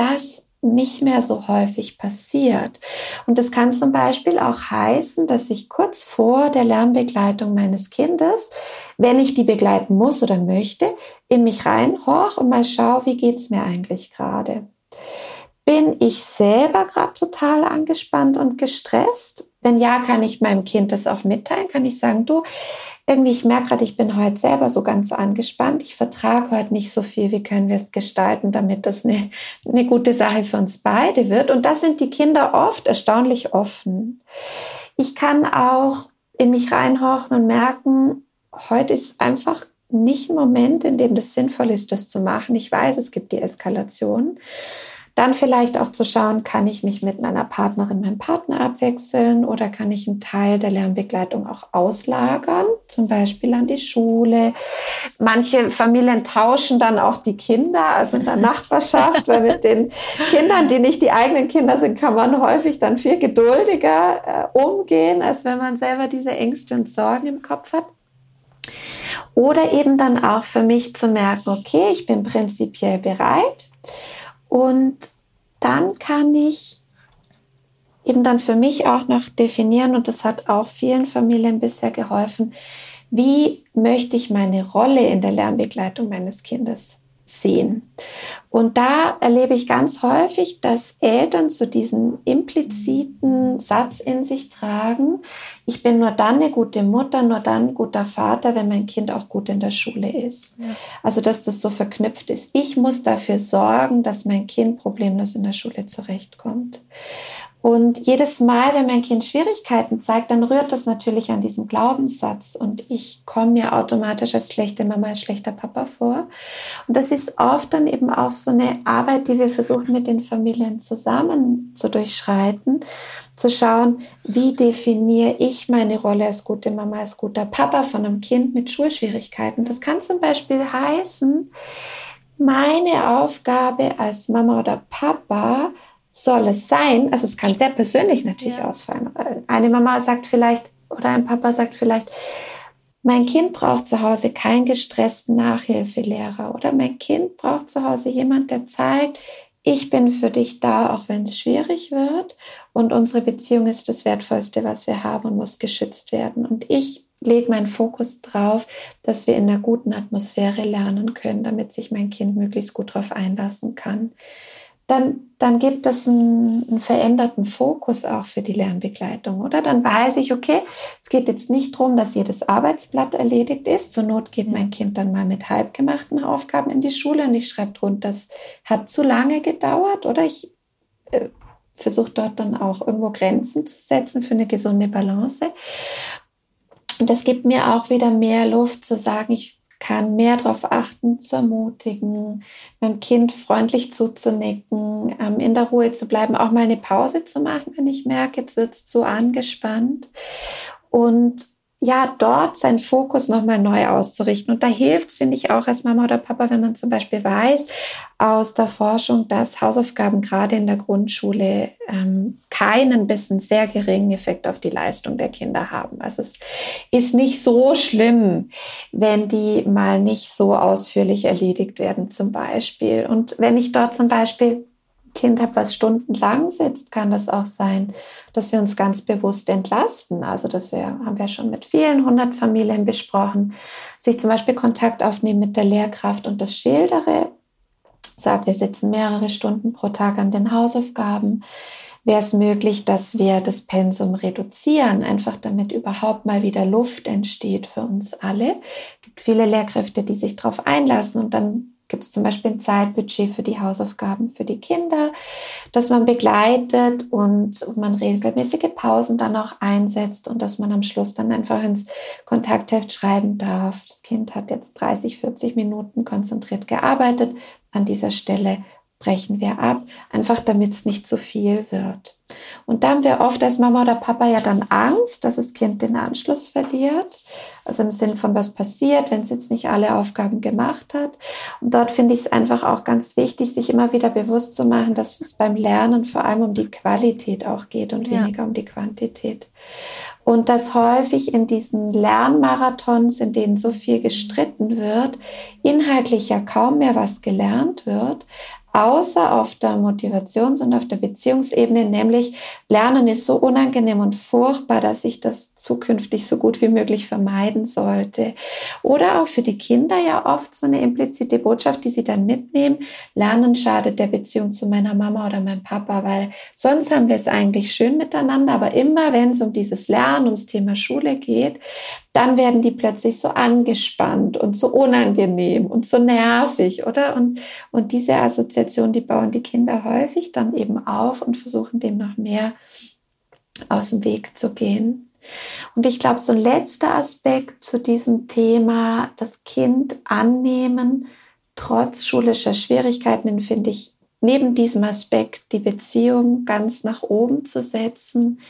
das nicht mehr so häufig passiert. Und das kann zum Beispiel auch heißen, dass ich kurz vor der Lernbegleitung meines Kindes, wenn ich die begleiten muss oder möchte, in mich reinhorch und mal schaue, wie geht's mir eigentlich gerade. Bin ich selber gerade total angespannt und gestresst? Wenn ja, kann ich meinem Kind das auch mitteilen? Kann ich sagen, du, irgendwie, ich merke gerade, ich bin heute selber so ganz angespannt. Ich vertrage heute nicht so viel. Wie können wir es gestalten, damit das eine, eine gute Sache für uns beide wird? Und das sind die Kinder oft erstaunlich offen. Ich kann auch in mich reinhorchen und merken, heute ist einfach nicht ein Moment, in dem das sinnvoll ist, das zu machen. Ich weiß, es gibt die Eskalation Dann vielleicht auch zu schauen, kann ich mich mit meiner Partnerin, meinem Partner abwechseln oder kann ich einen Teil der Lernbegleitung auch auslagern, zum Beispiel an die Schule. Manche Familien tauschen dann auch die Kinder, also in der [LAUGHS] Nachbarschaft, weil mit den Kindern, die nicht die eigenen Kinder sind, kann man häufig dann viel geduldiger äh, umgehen, als wenn man selber diese Ängste und Sorgen im Kopf hat. Oder eben dann auch für mich zu merken, okay, ich bin prinzipiell bereit und dann kann ich eben dann für mich auch noch definieren, und das hat auch vielen Familien bisher geholfen, wie möchte ich meine Rolle in der Lernbegleitung meines Kindes sehen. Und da erlebe ich ganz häufig, dass Eltern zu diesem impliziten Satz in sich tragen, ich bin nur dann eine gute Mutter, nur dann ein guter Vater, wenn mein Kind auch gut in der Schule ist. Ja. Also dass das so verknüpft ist. Ich muss dafür sorgen, dass mein Kind problemlos in der Schule zurechtkommt. Und jedes Mal, wenn mein Kind Schwierigkeiten zeigt, dann rührt das natürlich an diesem Glaubenssatz und ich komme mir automatisch als schlechte Mama, als schlechter Papa vor. Und das ist oft dann eben auch so eine Arbeit, die wir versuchen mit den Familien zusammen zu durchschreiten, zu schauen, wie definiere ich meine Rolle als gute Mama, als guter Papa von einem Kind mit Schulschwierigkeiten. Das kann zum Beispiel heißen, meine Aufgabe als Mama oder Papa, soll es sein, also es kann sehr persönlich natürlich ja. ausfallen. Eine Mama sagt vielleicht oder ein Papa sagt vielleicht, mein Kind braucht zu Hause keinen gestressten Nachhilfelehrer oder mein Kind braucht zu Hause jemand, der zeigt, ich bin für dich da, auch wenn es schwierig wird und unsere Beziehung ist das Wertvollste, was wir haben und muss geschützt werden. Und ich lege meinen Fokus drauf, dass wir in einer guten Atmosphäre lernen können, damit sich mein Kind möglichst gut darauf einlassen kann dann, dann gibt es einen, einen, veränderten Fokus auch für die Lernbegleitung, oder? Dann weiß ich, okay, es geht jetzt nicht darum, dass jedes Arbeitsblatt erledigt ist. Zur Not geht mein Kind dann mal mit halbgemachten Aufgaben in die Schule und ich schreibe drunter, das hat zu lange gedauert, oder? Ich äh, versuche dort dann auch irgendwo Grenzen zu setzen für eine gesunde Balance. Und das gibt mir auch wieder mehr Luft zu sagen, ich kann mehr darauf achten, zu ermutigen, meinem Kind freundlich zuzunicken, ähm, in der Ruhe zu bleiben, auch mal eine Pause zu machen, wenn ich merke, jetzt wird es zu angespannt. Und ja, dort seinen Fokus nochmal neu auszurichten. Und da hilft es, finde ich, auch als Mama oder Papa, wenn man zum Beispiel weiß aus der Forschung, dass Hausaufgaben gerade in der Grundschule ähm, keinen bis einen sehr geringen Effekt auf die Leistung der Kinder haben. Also es ist nicht so schlimm, wenn die mal nicht so ausführlich erledigt werden zum Beispiel. Und wenn ich dort zum Beispiel Kind habe, was stundenlang sitzt, kann das auch sein, dass wir uns ganz bewusst entlasten. Also das wir, haben wir schon mit vielen hundert Familien besprochen, sich zum Beispiel Kontakt aufnehmen mit der Lehrkraft und das schildere, sagt, wir sitzen mehrere Stunden pro Tag an den Hausaufgaben. Wäre es möglich, dass wir das Pensum reduzieren, einfach damit überhaupt mal wieder Luft entsteht für uns alle. Es gibt viele Lehrkräfte, die sich darauf einlassen und dann gibt es zum Beispiel ein Zeitbudget für die Hausaufgaben für die Kinder, dass man begleitet und, man regelmäßige Pausen dann auch einsetzt und dass man am Schluss dann einfach ins Kontaktheft schreiben darf. Das Kind hat jetzt 30, 40 Minuten konzentriert gearbeitet. An dieser Stelle brechen wir ab, einfach damit es nicht zu viel wird. Und da haben wir oft als Mama oder Papa ja dann Angst, dass das Kind den Anschluss verliert. Also im Sinn von was passiert, wenn es jetzt nicht alle Aufgaben gemacht hat. Und dort finde ich es einfach auch ganz wichtig, sich immer wieder bewusst zu machen, dass es beim Lernen vor allem um die Qualität auch geht und ja. weniger um die Quantität. Und dass häufig in diesen Lernmarathons, in denen so viel gestritten wird, inhaltlich ja kaum mehr was gelernt wird, außer auf der Motivations- und auf der Beziehungsebene, nämlich Lernen ist so unangenehm und furchtbar, dass ich das zukünftig so gut wie möglich vermeiden sollte. Oder auch für die Kinder ja oft so eine implizite Botschaft, die sie dann mitnehmen. Lernen schadet der Beziehung zu meiner Mama oder meinem Papa, weil sonst haben wir es eigentlich schön miteinander, aber immer wenn es um dieses Lernen, ums Thema Schule geht, dann werden die plötzlich so angespannt und so unangenehm und so nervig, oder? Und, und diese Assoziation, die bauen die Kinder häufig dann eben auf und versuchen dem noch mehr aus dem Weg zu gehen. Und ich glaube, so ein letzter Aspekt zu diesem Thema, das Kind annehmen, trotz schulischer Schwierigkeiten, den finde ich neben diesem Aspekt die Beziehung ganz nach oben zu setzen,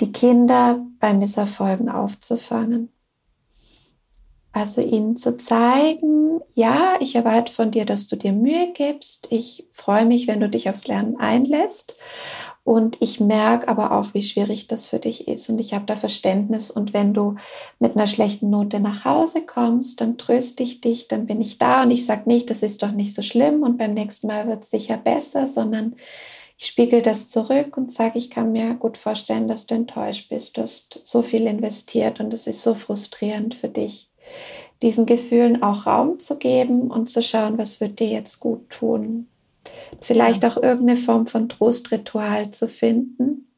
die Kinder bei Misserfolgen aufzufangen. Also ihnen zu zeigen, ja, ich erwarte von dir, dass du dir Mühe gibst. Ich freue mich, wenn du dich aufs Lernen einlässt. Und ich merke aber auch, wie schwierig das für dich ist. Und ich habe da Verständnis. Und wenn du mit einer schlechten Note nach Hause kommst, dann tröste ich dich, dann bin ich da. Und ich sage nicht, das ist doch nicht so schlimm und beim nächsten Mal wird es sicher besser, sondern ich spiegel das zurück und sage, ich kann mir gut vorstellen, dass du enttäuscht bist. Du hast so viel investiert und es ist so frustrierend für dich, diesen Gefühlen auch Raum zu geben und zu schauen, was wird dir jetzt gut tun. Vielleicht ja. auch irgendeine Form von Trostritual zu finden.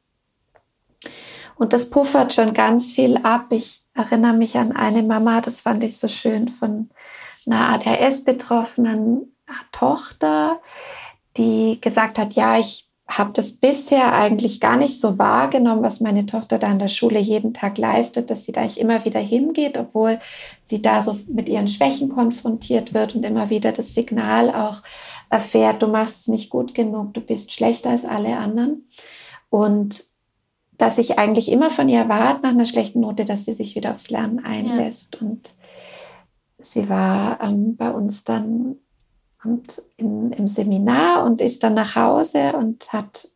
Und das puffert schon ganz viel ab. Ich erinnere mich an eine Mama, das fand ich so schön, von einer ADHS-betroffenen Tochter, die gesagt hat, ja, ich habe das bisher eigentlich gar nicht so wahrgenommen, was meine Tochter da in der Schule jeden Tag leistet, dass sie da eigentlich immer wieder hingeht, obwohl sie da so mit ihren Schwächen konfrontiert wird und immer wieder das Signal auch erfährt, du machst es nicht gut genug, du bist schlechter als alle anderen. Und dass ich eigentlich immer von ihr erwarte nach einer schlechten Note, dass sie sich wieder aufs Lernen einlässt. Ja. Und sie war ähm, bei uns dann und in, im Seminar und ist dann nach Hause und hat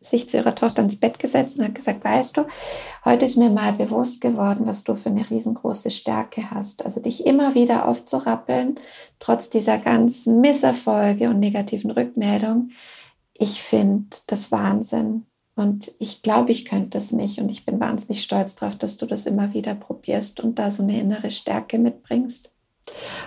sich zu ihrer Tochter ins Bett gesetzt und hat gesagt, weißt du, heute ist mir mal bewusst geworden, was du für eine riesengroße Stärke hast. Also dich immer wieder aufzurappeln, trotz dieser ganzen Misserfolge und negativen Rückmeldungen. Ich finde das Wahnsinn. Und ich glaube, ich könnte das nicht. Und ich bin wahnsinnig stolz darauf, dass du das immer wieder probierst und da so eine innere Stärke mitbringst.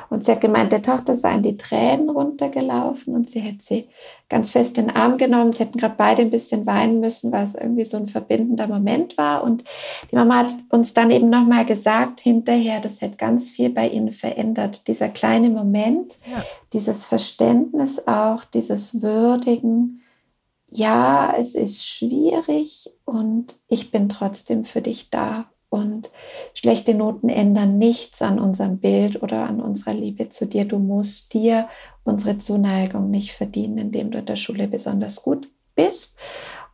Und sie hat gemeint, der Tochter seien die Tränen runtergelaufen und sie hätte sie ganz fest in den Arm genommen. Sie hätten gerade beide ein bisschen weinen müssen, weil es irgendwie so ein verbindender Moment war. Und die Mama hat uns dann eben nochmal gesagt, hinterher, das hätte ganz viel bei ihnen verändert. Dieser kleine Moment, ja. dieses Verständnis auch, dieses Würdigen. Ja, es ist schwierig und ich bin trotzdem für dich da und schlechte Noten ändern nichts an unserem Bild oder an unserer Liebe zu dir. Du musst dir unsere Zuneigung nicht verdienen, indem du in der Schule besonders gut bist.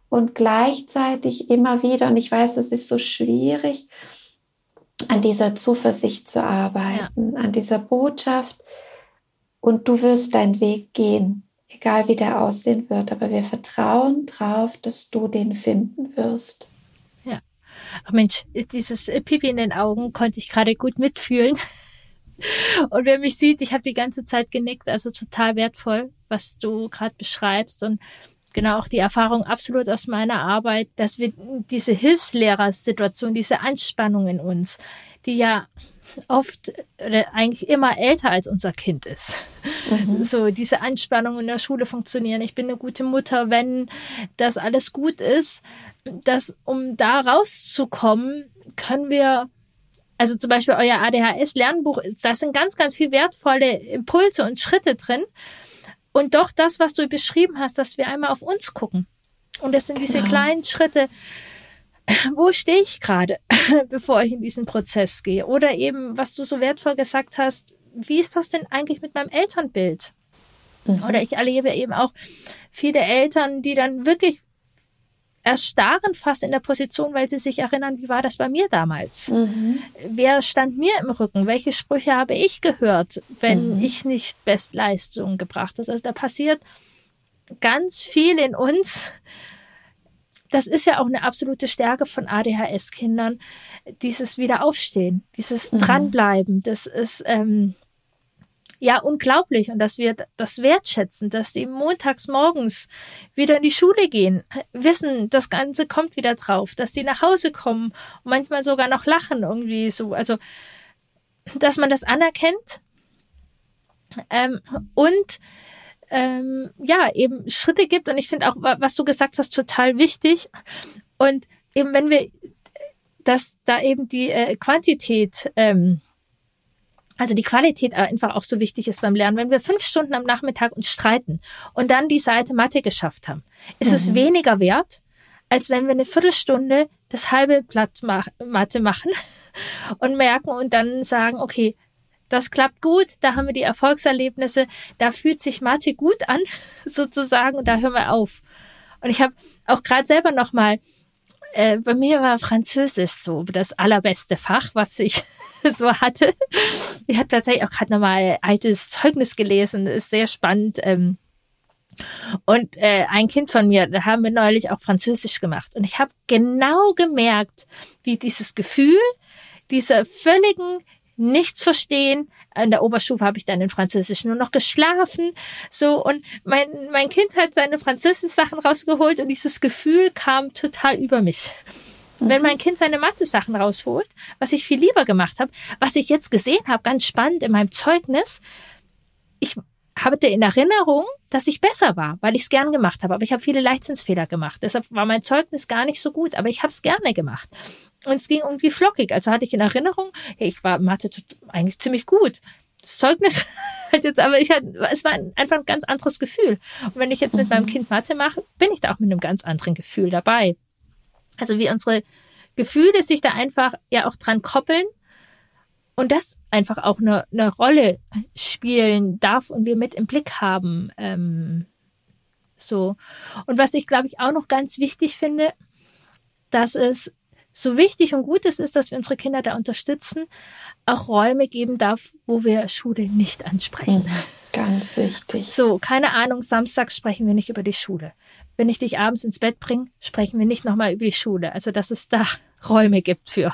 Und gleichzeitig immer wieder, und ich weiß, es ist so schwierig, an dieser Zuversicht zu arbeiten, ja. an dieser Botschaft. Und du wirst deinen Weg gehen, egal wie der aussehen wird. Aber wir vertrauen darauf, dass du den finden wirst ach Mensch, dieses Pipi in den Augen konnte ich gerade gut mitfühlen. [LAUGHS] Und wer mich sieht, ich habe die ganze Zeit genickt, also total wertvoll, was du gerade beschreibst und genau auch die Erfahrung absolut aus meiner Arbeit, dass wir diese Hilfslehrersituation, diese Anspannung in uns, die ja oft oder eigentlich immer älter als unser Kind ist. Mhm. So diese Anspannung in der Schule funktionieren. Ich bin eine gute Mutter, wenn das alles gut ist, dass um da rauszukommen, können wir also zum Beispiel euer ADHS-Lernbuch, da sind ganz, ganz viel wertvolle Impulse und Schritte drin. Und doch das, was du beschrieben hast, dass wir einmal auf uns gucken. Und das sind genau. diese kleinen Schritte. [LAUGHS] Wo stehe ich gerade, [LAUGHS] bevor ich in diesen Prozess gehe? Oder eben, was du so wertvoll gesagt hast, wie ist das denn eigentlich mit meinem Elternbild? Mhm. Oder ich erlebe eben auch viele Eltern, die dann wirklich erstarren fast in der Position, weil sie sich erinnern, wie war das bei mir damals? Mhm. Wer stand mir im Rücken? Welche Sprüche habe ich gehört, wenn mhm. ich nicht Bestleistungen gebracht habe? Also da passiert ganz viel in uns. Das ist ja auch eine absolute Stärke von ADHS-Kindern, dieses Wiederaufstehen, dieses mhm. Dranbleiben, das ist ähm, ja unglaublich und dass wir das wertschätzen, dass die montags morgens wieder in die Schule gehen, wissen, das Ganze kommt wieder drauf, dass die nach Hause kommen und manchmal sogar noch lachen irgendwie so. Also, dass man das anerkennt ähm, und ähm, ja, eben Schritte gibt. Und ich finde auch, was du gesagt hast, total wichtig. Und eben, wenn wir, dass da eben die äh, Quantität ähm, also die Qualität einfach auch so wichtig ist beim Lernen. Wenn wir fünf Stunden am Nachmittag uns streiten und dann die Seite Mathe geschafft haben, ist mhm. es weniger wert, als wenn wir eine Viertelstunde das halbe Blatt Mathe machen [LAUGHS] und merken und dann sagen, okay, das klappt gut, da haben wir die Erfolgserlebnisse, da fühlt sich Mathe gut an, [LAUGHS] sozusagen, und da hören wir auf. Und ich habe auch gerade selber nochmal, äh, bei mir war Französisch so das allerbeste Fach, was ich [LAUGHS] so hatte. Ich habe tatsächlich auch gerade nochmal altes Zeugnis gelesen, ist sehr spannend. Ähm, und äh, ein Kind von mir, da haben wir neulich auch Französisch gemacht. Und ich habe genau gemerkt, wie dieses Gefühl, dieser völligen nichts verstehen. In der Oberstufe habe ich dann in Französisch nur noch geschlafen. So, und mein, mein Kind hat seine Französisch-Sachen rausgeholt und dieses Gefühl kam total über mich. Mhm. Wenn mein Kind seine Mathe-Sachen rausholt, was ich viel lieber gemacht habe, was ich jetzt gesehen habe, ganz spannend in meinem Zeugnis, ich hatte in Erinnerung, dass ich besser war, weil ich es gern gemacht habe. Aber ich habe viele Leichtsinnsfehler gemacht. Deshalb war mein Zeugnis gar nicht so gut, aber ich habe es gerne gemacht. Und es ging irgendwie flockig. Also hatte ich in Erinnerung, hey, ich war Mathe eigentlich ziemlich gut. Das Zeugnis [LAUGHS] hat jetzt, aber ich hatte, es war einfach ein ganz anderes Gefühl. Und wenn ich jetzt mit meinem mhm. Kind Mathe mache, bin ich da auch mit einem ganz anderen Gefühl dabei. Also wie unsere Gefühle sich da einfach ja auch dran koppeln und das einfach auch eine, eine Rolle spielen darf und wir mit im Blick haben. Ähm, so. Und was ich, glaube ich, auch noch ganz wichtig finde, dass es so wichtig und gut es ist, dass wir unsere Kinder da unterstützen, auch Räume geben darf, wo wir Schule nicht ansprechen. Mhm. Ganz wichtig. So, keine Ahnung, samstags sprechen wir nicht über die Schule. Wenn ich dich abends ins Bett bringe, sprechen wir nicht nochmal über die Schule. Also, dass es da [LAUGHS] Räume gibt für.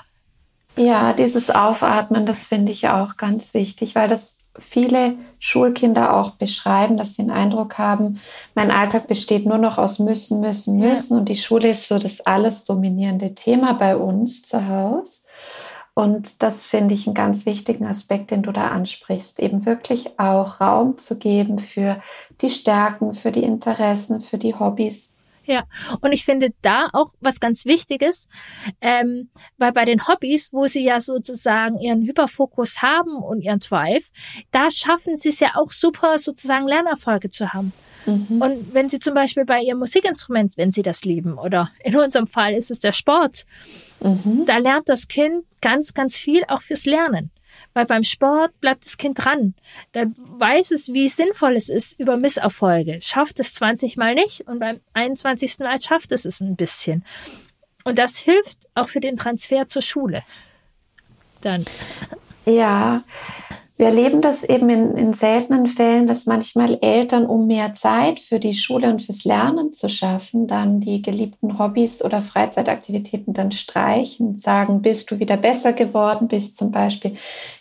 Ja, dieses Aufatmen, das finde ich auch ganz wichtig, weil das viele Schulkinder auch beschreiben, dass sie den Eindruck haben, mein Alltag besteht nur noch aus müssen, müssen, müssen ja. und die Schule ist so das alles dominierende Thema bei uns zu Hause. Und das finde ich einen ganz wichtigen Aspekt, den du da ansprichst, eben wirklich auch Raum zu geben für die Stärken, für die Interessen, für die Hobbys ja, und ich finde da auch was ganz Wichtiges, ähm, weil bei den Hobbys, wo sie ja sozusagen ihren Hyperfokus haben und ihren Drive, da schaffen sie es ja auch super, sozusagen Lernerfolge zu haben. Mhm. Und wenn sie zum Beispiel bei ihrem Musikinstrument, wenn sie das lieben, oder in unserem Fall ist es der Sport, mhm. da lernt das Kind ganz, ganz viel auch fürs Lernen. Weil beim Sport bleibt das Kind dran. Dann weiß es, wie sinnvoll es ist über Misserfolge. Schafft es 20 Mal nicht und beim 21. Mal schafft es es ein bisschen. Und das hilft auch für den Transfer zur Schule. Dann. Ja, wir erleben das eben in, in, seltenen Fällen, dass manchmal Eltern, um mehr Zeit für die Schule und fürs Lernen zu schaffen, dann die geliebten Hobbys oder Freizeitaktivitäten dann streichen, sagen, bist du wieder besser geworden, bist zum Beispiel,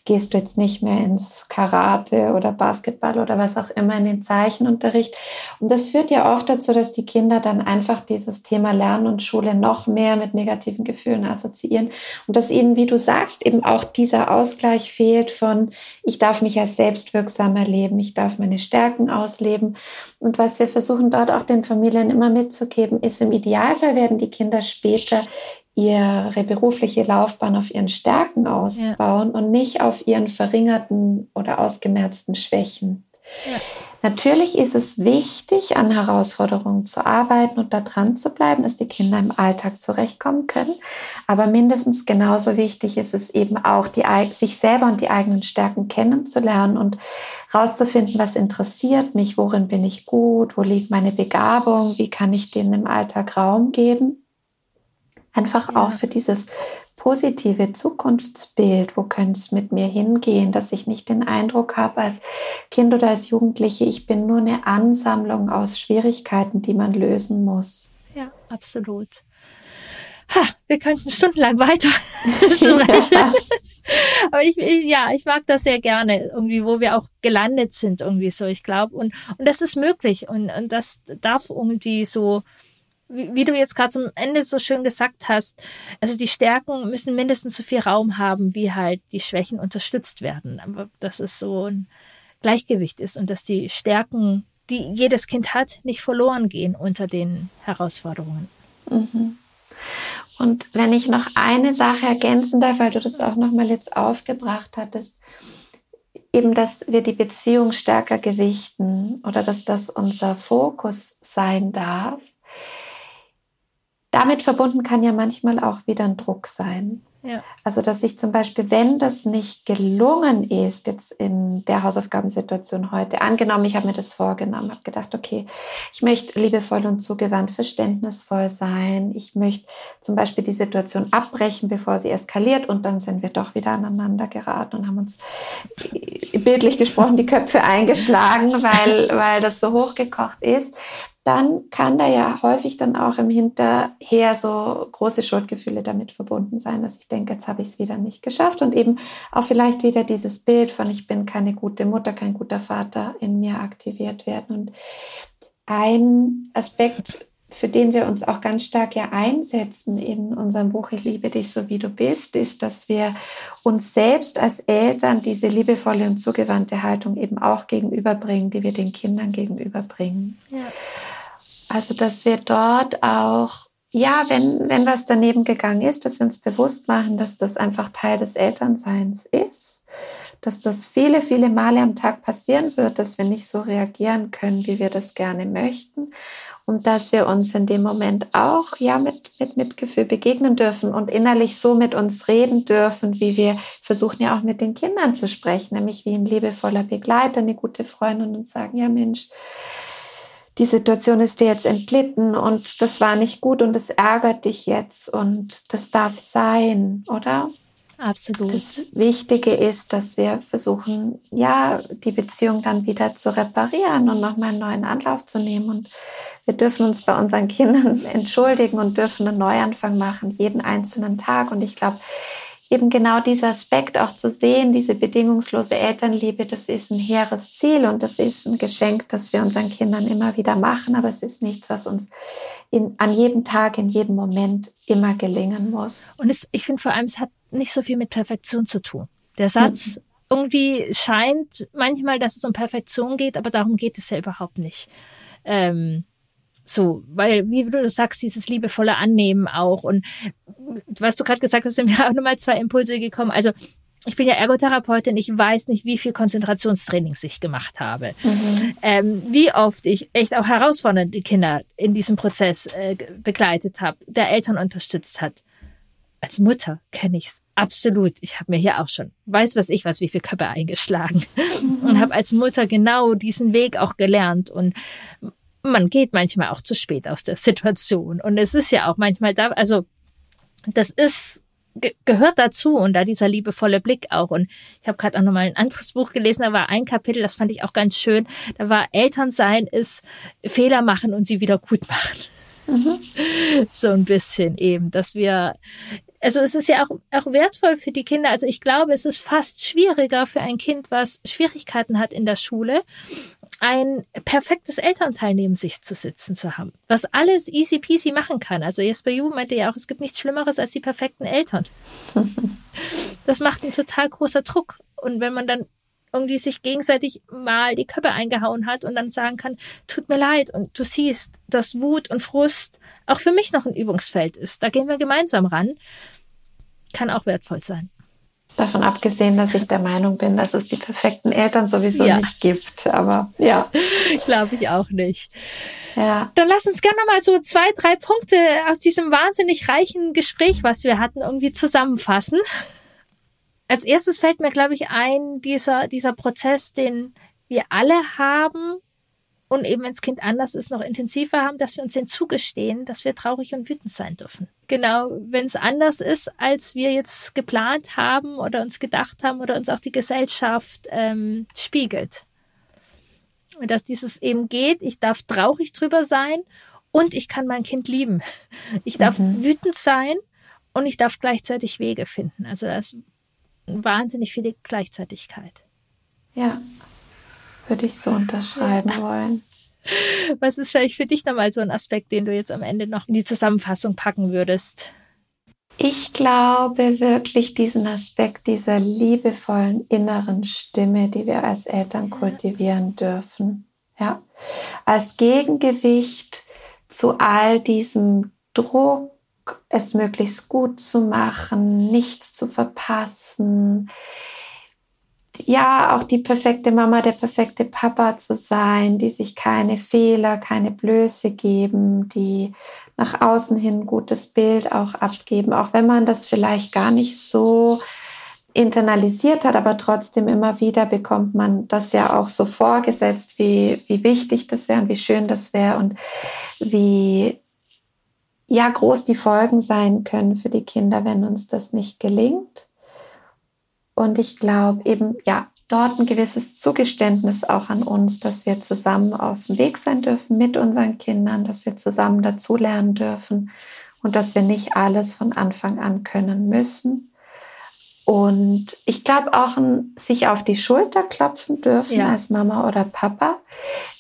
gehst du jetzt nicht mehr ins Karate oder Basketball oder was auch immer in den Zeichenunterricht. Und das führt ja oft dazu, dass die Kinder dann einfach dieses Thema Lernen und Schule noch mehr mit negativen Gefühlen assoziieren und dass ihnen, wie du sagst, eben auch dieser Ausgleich fehlt von, ich darf mich als selbstwirksam erleben, ich darf meine Stärken ausleben. Und was wir versuchen dort auch den Familien immer mitzugeben, ist im Idealfall werden die Kinder später ihre berufliche Laufbahn auf ihren Stärken ausbauen ja. und nicht auf ihren verringerten oder ausgemerzten Schwächen. Ja. Natürlich ist es wichtig, an Herausforderungen zu arbeiten und da dran zu bleiben, dass die Kinder im Alltag zurechtkommen können. Aber mindestens genauso wichtig ist es eben auch, die, sich selber und die eigenen Stärken kennenzulernen und rauszufinden, was interessiert mich, worin bin ich gut, wo liegt meine Begabung, wie kann ich denen im Alltag Raum geben. Einfach ja. auch für dieses positive Zukunftsbild, wo könnte es mit mir hingehen, dass ich nicht den Eindruck habe als Kind oder als Jugendliche, ich bin nur eine Ansammlung aus Schwierigkeiten, die man lösen muss. Ja, absolut. Ha, wir könnten stundenlang weiter [LAUGHS] sprechen. Ja. [LAUGHS] Aber ich, ja, ich mag das sehr gerne, irgendwie, wo wir auch gelandet sind, irgendwie so, ich glaube. Und, und das ist möglich und, und das darf irgendwie so, wie, wie du jetzt gerade zum Ende so schön gesagt hast, also die Stärken müssen mindestens so viel Raum haben, wie halt die Schwächen unterstützt werden. Aber dass es so ein Gleichgewicht ist und dass die Stärken, die jedes Kind hat, nicht verloren gehen unter den Herausforderungen. Mhm. Und wenn ich noch eine Sache ergänzen darf, weil du das auch nochmal jetzt aufgebracht hattest, eben, dass wir die Beziehung stärker gewichten oder dass das unser Fokus sein darf damit verbunden kann ja manchmal auch wieder ein Druck sein. Ja. Also, dass ich zum Beispiel, wenn das nicht gelungen ist, jetzt in der Hausaufgabensituation heute, angenommen, ich habe mir das vorgenommen, habe gedacht, okay, ich möchte liebevoll und zugewandt, verständnisvoll sein. Ich möchte zum Beispiel die Situation abbrechen, bevor sie eskaliert und dann sind wir doch wieder aneinander geraten und haben uns bildlich gesprochen die Köpfe eingeschlagen, weil, weil das so hochgekocht ist dann kann da ja häufig dann auch im Hinterher so große Schuldgefühle damit verbunden sein, dass ich denke, jetzt habe ich es wieder nicht geschafft und eben auch vielleicht wieder dieses Bild von ich bin keine gute Mutter, kein guter Vater in mir aktiviert werden. Und ein Aspekt, für den wir uns auch ganz stark ja einsetzen in unserem Buch Ich liebe dich so wie du bist, ist, dass wir uns selbst als Eltern diese liebevolle und zugewandte Haltung eben auch gegenüberbringen, die wir den Kindern gegenüberbringen. Ja. Also, dass wir dort auch, ja, wenn, wenn was daneben gegangen ist, dass wir uns bewusst machen, dass das einfach Teil des Elternseins ist, dass das viele, viele Male am Tag passieren wird, dass wir nicht so reagieren können, wie wir das gerne möchten. Und dass wir uns in dem Moment auch ja mit, mit Mitgefühl begegnen dürfen und innerlich so mit uns reden dürfen, wie wir versuchen ja auch mit den Kindern zu sprechen, nämlich wie ein liebevoller Begleiter, eine gute Freundin und sagen, ja Mensch, die Situation ist dir jetzt entglitten und das war nicht gut und es ärgert dich jetzt und das darf sein, oder? Absolut. Das Wichtige ist, dass wir versuchen, ja, die Beziehung dann wieder zu reparieren und nochmal einen neuen Anlauf zu nehmen. Und wir dürfen uns bei unseren Kindern [LAUGHS] entschuldigen und dürfen einen Neuanfang machen, jeden einzelnen Tag. Und ich glaube, eben genau dieser Aspekt auch zu sehen, diese bedingungslose Elternliebe, das ist ein hehres Ziel und das ist ein Geschenk, das wir unseren Kindern immer wieder machen, aber es ist nichts, was uns in, an jedem Tag, in jedem Moment immer gelingen muss. Und es, ich finde vor allem, es hat nicht so viel mit Perfektion zu tun. Der Satz mhm. irgendwie scheint manchmal, dass es um Perfektion geht, aber darum geht es ja überhaupt nicht. Ähm, so, weil, wie du sagst, dieses liebevolle Annehmen auch. Und was du gerade gesagt hast, sind mir auch nochmal zwei Impulse gekommen. Also, ich bin ja Ergotherapeutin, ich weiß nicht, wie viel Konzentrationstrainings ich gemacht habe. Mhm. Ähm, wie oft ich echt auch herausfordernde Kinder in diesem Prozess äh, begleitet habe, der Eltern unterstützt hat. Als Mutter kenne ich es absolut. Ich habe mir hier auch schon, weiß was ich was, wie viel Köpfe eingeschlagen mhm. und habe als Mutter genau diesen Weg auch gelernt und man geht manchmal auch zu spät aus der Situation. Und es ist ja auch manchmal da, also das ist gehört dazu und da dieser liebevolle Blick auch. Und ich habe gerade auch nochmal ein anderes Buch gelesen, da war ein Kapitel, das fand ich auch ganz schön. Da war Elternsein ist Fehler machen und sie wieder gut machen. Mhm. [LAUGHS] So ein bisschen eben, dass wir, also es ist ja auch, auch wertvoll für die Kinder. Also ich glaube, es ist fast schwieriger für ein Kind, was Schwierigkeiten hat in der Schule, ein perfektes Elternteil neben sich zu sitzen zu haben, was alles easy peasy machen kann. Also Jesper Ju meinte ja auch, es gibt nichts Schlimmeres als die perfekten Eltern. [LAUGHS] das macht einen total großer Druck. Und wenn man dann irgendwie sich gegenseitig mal die Köpfe eingehauen hat und dann sagen kann, tut mir leid und du siehst, dass Wut und Frust auch für mich noch ein Übungsfeld ist. Da gehen wir gemeinsam ran. Kann auch wertvoll sein. Davon abgesehen, dass ich der Meinung bin, dass es die perfekten Eltern sowieso ja. nicht gibt. Aber ja. [LAUGHS] Glaube ich auch nicht. Ja. Dann lass uns gerne mal so zwei, drei Punkte aus diesem wahnsinnig reichen Gespräch, was wir hatten, irgendwie zusammenfassen. Als erstes fällt mir, glaube ich, ein, dieser, dieser Prozess, den wir alle haben, und eben, wenn das Kind anders ist, noch intensiver haben, dass wir uns den zugestehen, dass wir traurig und wütend sein dürfen. Genau, wenn es anders ist, als wir jetzt geplant haben oder uns gedacht haben oder uns auch die Gesellschaft ähm, spiegelt. Und dass dieses eben geht, ich darf traurig drüber sein und ich kann mein Kind lieben. [LAUGHS] Ich darf mhm. wütend sein und ich darf gleichzeitig Wege finden. Also da ist wahnsinnig viel Gleichzeitigkeit. Ja, würde ich so unterschreiben wollen. Was ist vielleicht für dich nochmal so ein Aspekt, den du jetzt am Ende noch in die Zusammenfassung packen würdest? Ich glaube wirklich diesen Aspekt dieser liebevollen inneren Stimme, die wir als Eltern kultivieren dürfen. Ja, als Gegengewicht zu all diesem Druck, es möglichst gut zu machen, nichts zu verpassen, ja, auch die perfekte Mama, der perfekte Papa zu sein, die sich keine Fehler, keine Blöße geben, die nach außen hin ein gutes Bild auch abgeben, auch wenn man das vielleicht gar nicht so internalisiert hat, aber trotzdem immer wieder bekommt man das ja auch so vorgesetzt, wie, wie wichtig das wäre und wie schön das wäre und wie ja groß die Folgen sein können für die Kinder, wenn uns das nicht gelingt. Und ich glaube eben, ja, dort ein gewisses Zugeständnis auch an uns, dass wir zusammen auf dem Weg sein dürfen mit unseren Kindern, dass wir zusammen dazulernen dürfen und dass wir nicht alles von Anfang an können müssen und ich glaube auch ein, sich auf die Schulter klopfen dürfen ja. als Mama oder Papa,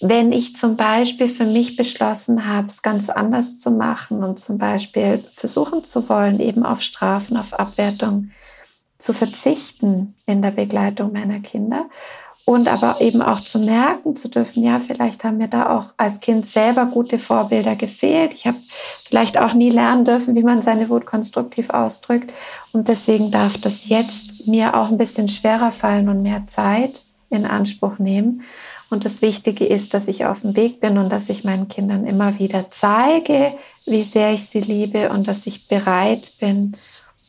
wenn ich zum Beispiel für mich beschlossen habe, es ganz anders zu machen und zum Beispiel versuchen zu wollen, eben auf Strafen, auf Abwertung zu verzichten in der Begleitung meiner Kinder und aber eben auch zu merken zu dürfen, ja, vielleicht haben mir da auch als Kind selber gute Vorbilder gefehlt. Ich habe vielleicht auch nie lernen dürfen, wie man seine Wut konstruktiv ausdrückt. Und deswegen darf das jetzt mir auch ein bisschen schwerer fallen und mehr Zeit in Anspruch nehmen. Und das Wichtige ist, dass ich auf dem Weg bin und dass ich meinen Kindern immer wieder zeige, wie sehr ich sie liebe und dass ich bereit bin,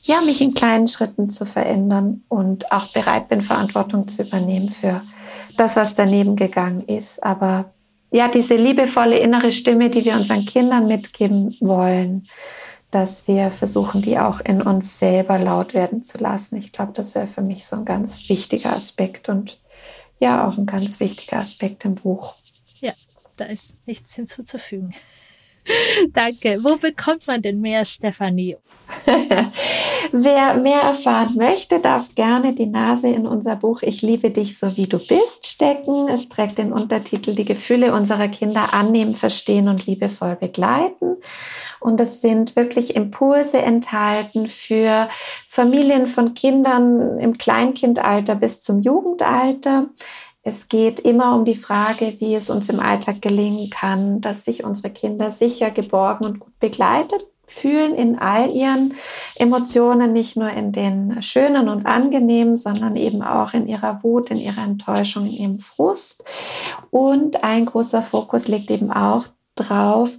ja, mich in kleinen Schritten zu verändern und auch bereit bin, Verantwortung zu übernehmen für das, was daneben gegangen ist. Aber ja, diese liebevolle innere Stimme, die wir unseren Kindern mitgeben wollen, dass wir versuchen, die auch in uns selber laut werden zu lassen. Ich glaube, das wäre für mich so ein ganz wichtiger Aspekt und ja, auch ein ganz wichtiger Aspekt im Buch. Ja, da ist nichts hinzuzufügen. [LAUGHS] Danke. Wo bekommt man denn mehr, Stefanie? [LAUGHS] Wer mehr erfahren möchte, darf gerne die Nase in unser Buch Ich liebe dich so wie du bist stecken. Es trägt den Untertitel Die Gefühle unserer Kinder annehmen, verstehen und liebevoll begleiten. Und es sind wirklich Impulse enthalten für Familien von Kindern im Kleinkindalter bis zum Jugendalter. Es geht immer um die Frage, wie es uns im Alltag gelingen kann, dass sich unsere Kinder sicher, geborgen und gut begleitet fühlen in all ihren Emotionen, nicht nur in den schönen und angenehmen, sondern eben auch in ihrer Wut, in ihrer Enttäuschung, in ihrem Frust. Und ein großer Fokus liegt eben auch drauf,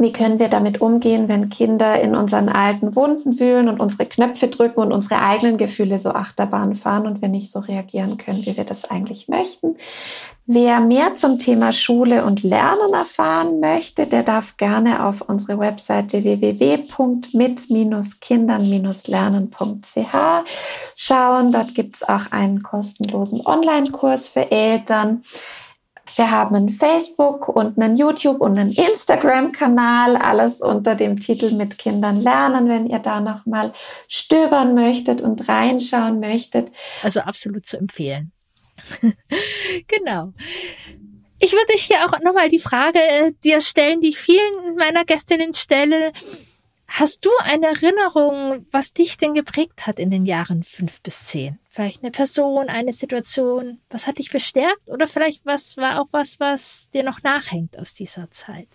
wie können wir damit umgehen, wenn Kinder in unseren alten Wunden wühlen und unsere Knöpfe drücken und unsere eigenen Gefühle so Achterbahn fahren und wir nicht so reagieren können, wie wir das eigentlich möchten? Wer mehr zum Thema Schule und Lernen erfahren möchte, der darf gerne auf unsere Webseite www.mit-kindern-lernen.ch schauen. Dort gibt es auch einen kostenlosen Online-Kurs für Eltern. Wir haben einen Facebook und einen YouTube und einen Instagram-Kanal, alles unter dem Titel mit Kindern lernen, wenn ihr da noch mal stöbern möchtet und reinschauen möchtet. Also absolut zu empfehlen. [LAUGHS] genau. Ich würde hier auch nochmal die Frage äh, dir stellen, die ich vielen meiner Gästinnen stelle. Hast du eine Erinnerung, was dich denn geprägt hat in den Jahren fünf bis zehn? Vielleicht eine Person, eine Situation, was hat dich bestärkt oder vielleicht was war auch was, was dir noch nachhängt aus dieser Zeit?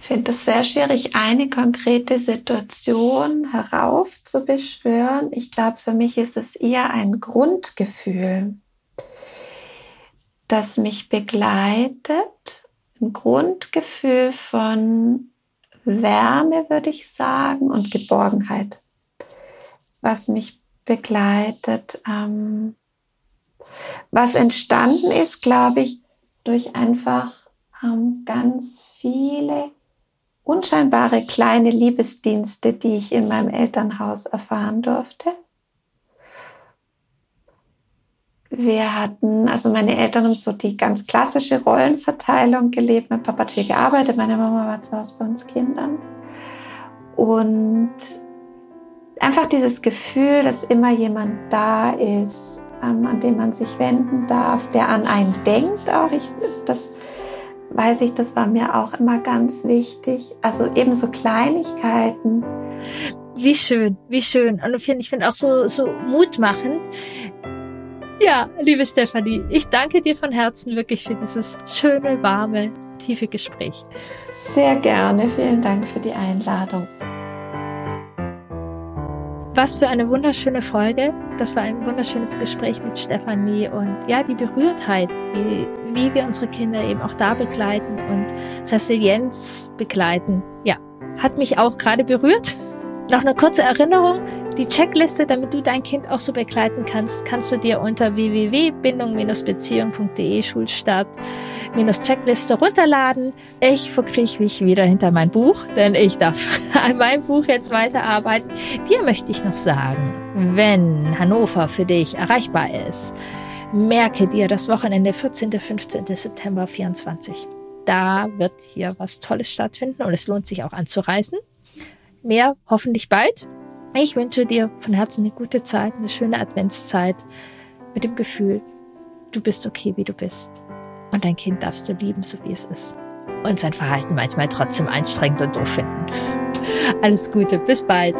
Ich finde es sehr schwierig, eine konkrete Situation heraufzubeschwören. Ich glaube, für mich ist es eher ein Grundgefühl, das mich begleitet. Ein Grundgefühl von Wärme, würde ich sagen, und Geborgenheit, was mich begleitet. Ähm, was entstanden ist, glaube ich, durch einfach ähm, ganz viele unscheinbare kleine Liebesdienste, die ich in meinem Elternhaus erfahren durfte. Wir hatten, also meine Eltern haben so die ganz klassische Rollenverteilung gelebt. Mein Papa hat viel gearbeitet, meine Mama war zu Hause bei uns Kindern. Und einfach dieses Gefühl, dass immer jemand da ist, ähm, an den man sich wenden darf, der an einen denkt auch. Ich, das weiß ich, das war mir auch immer ganz wichtig. Also eben so Kleinigkeiten. Wie schön, wie schön. Und ich finde ich find auch so, so mutmachend, ja, liebe Stefanie, ich danke dir von Herzen wirklich für dieses schöne, warme, tiefe Gespräch. Sehr gerne. Vielen Dank für die Einladung. Was für eine wunderschöne Folge. Das war ein wunderschönes Gespräch mit Stefanie und ja, die Berührtheit, wie, wie wir unsere Kinder eben auch da begleiten und Resilienz begleiten. Ja, hat mich auch gerade berührt. Noch eine kurze Erinnerung. Die Checkliste, damit du dein Kind auch so begleiten kannst, kannst du dir unter www.bindung-beziehung.de Schulstart Checkliste runterladen. Ich verkriech mich wieder hinter mein Buch, denn ich darf [LAUGHS] an meinem Buch jetzt weiterarbeiten. Dir möchte ich noch sagen, wenn Hannover für dich erreichbar ist, merke dir das Wochenende 14. 15. September 24. Da wird hier was Tolles stattfinden und es lohnt sich auch anzureisen. Mehr hoffentlich bald. Ich wünsche dir von Herzen eine gute Zeit, eine schöne Adventszeit mit dem Gefühl, du bist okay, wie du bist. Und dein Kind darfst du lieben, so wie es ist. Und sein Verhalten manchmal trotzdem anstrengend und doof finden. Alles Gute, bis bald.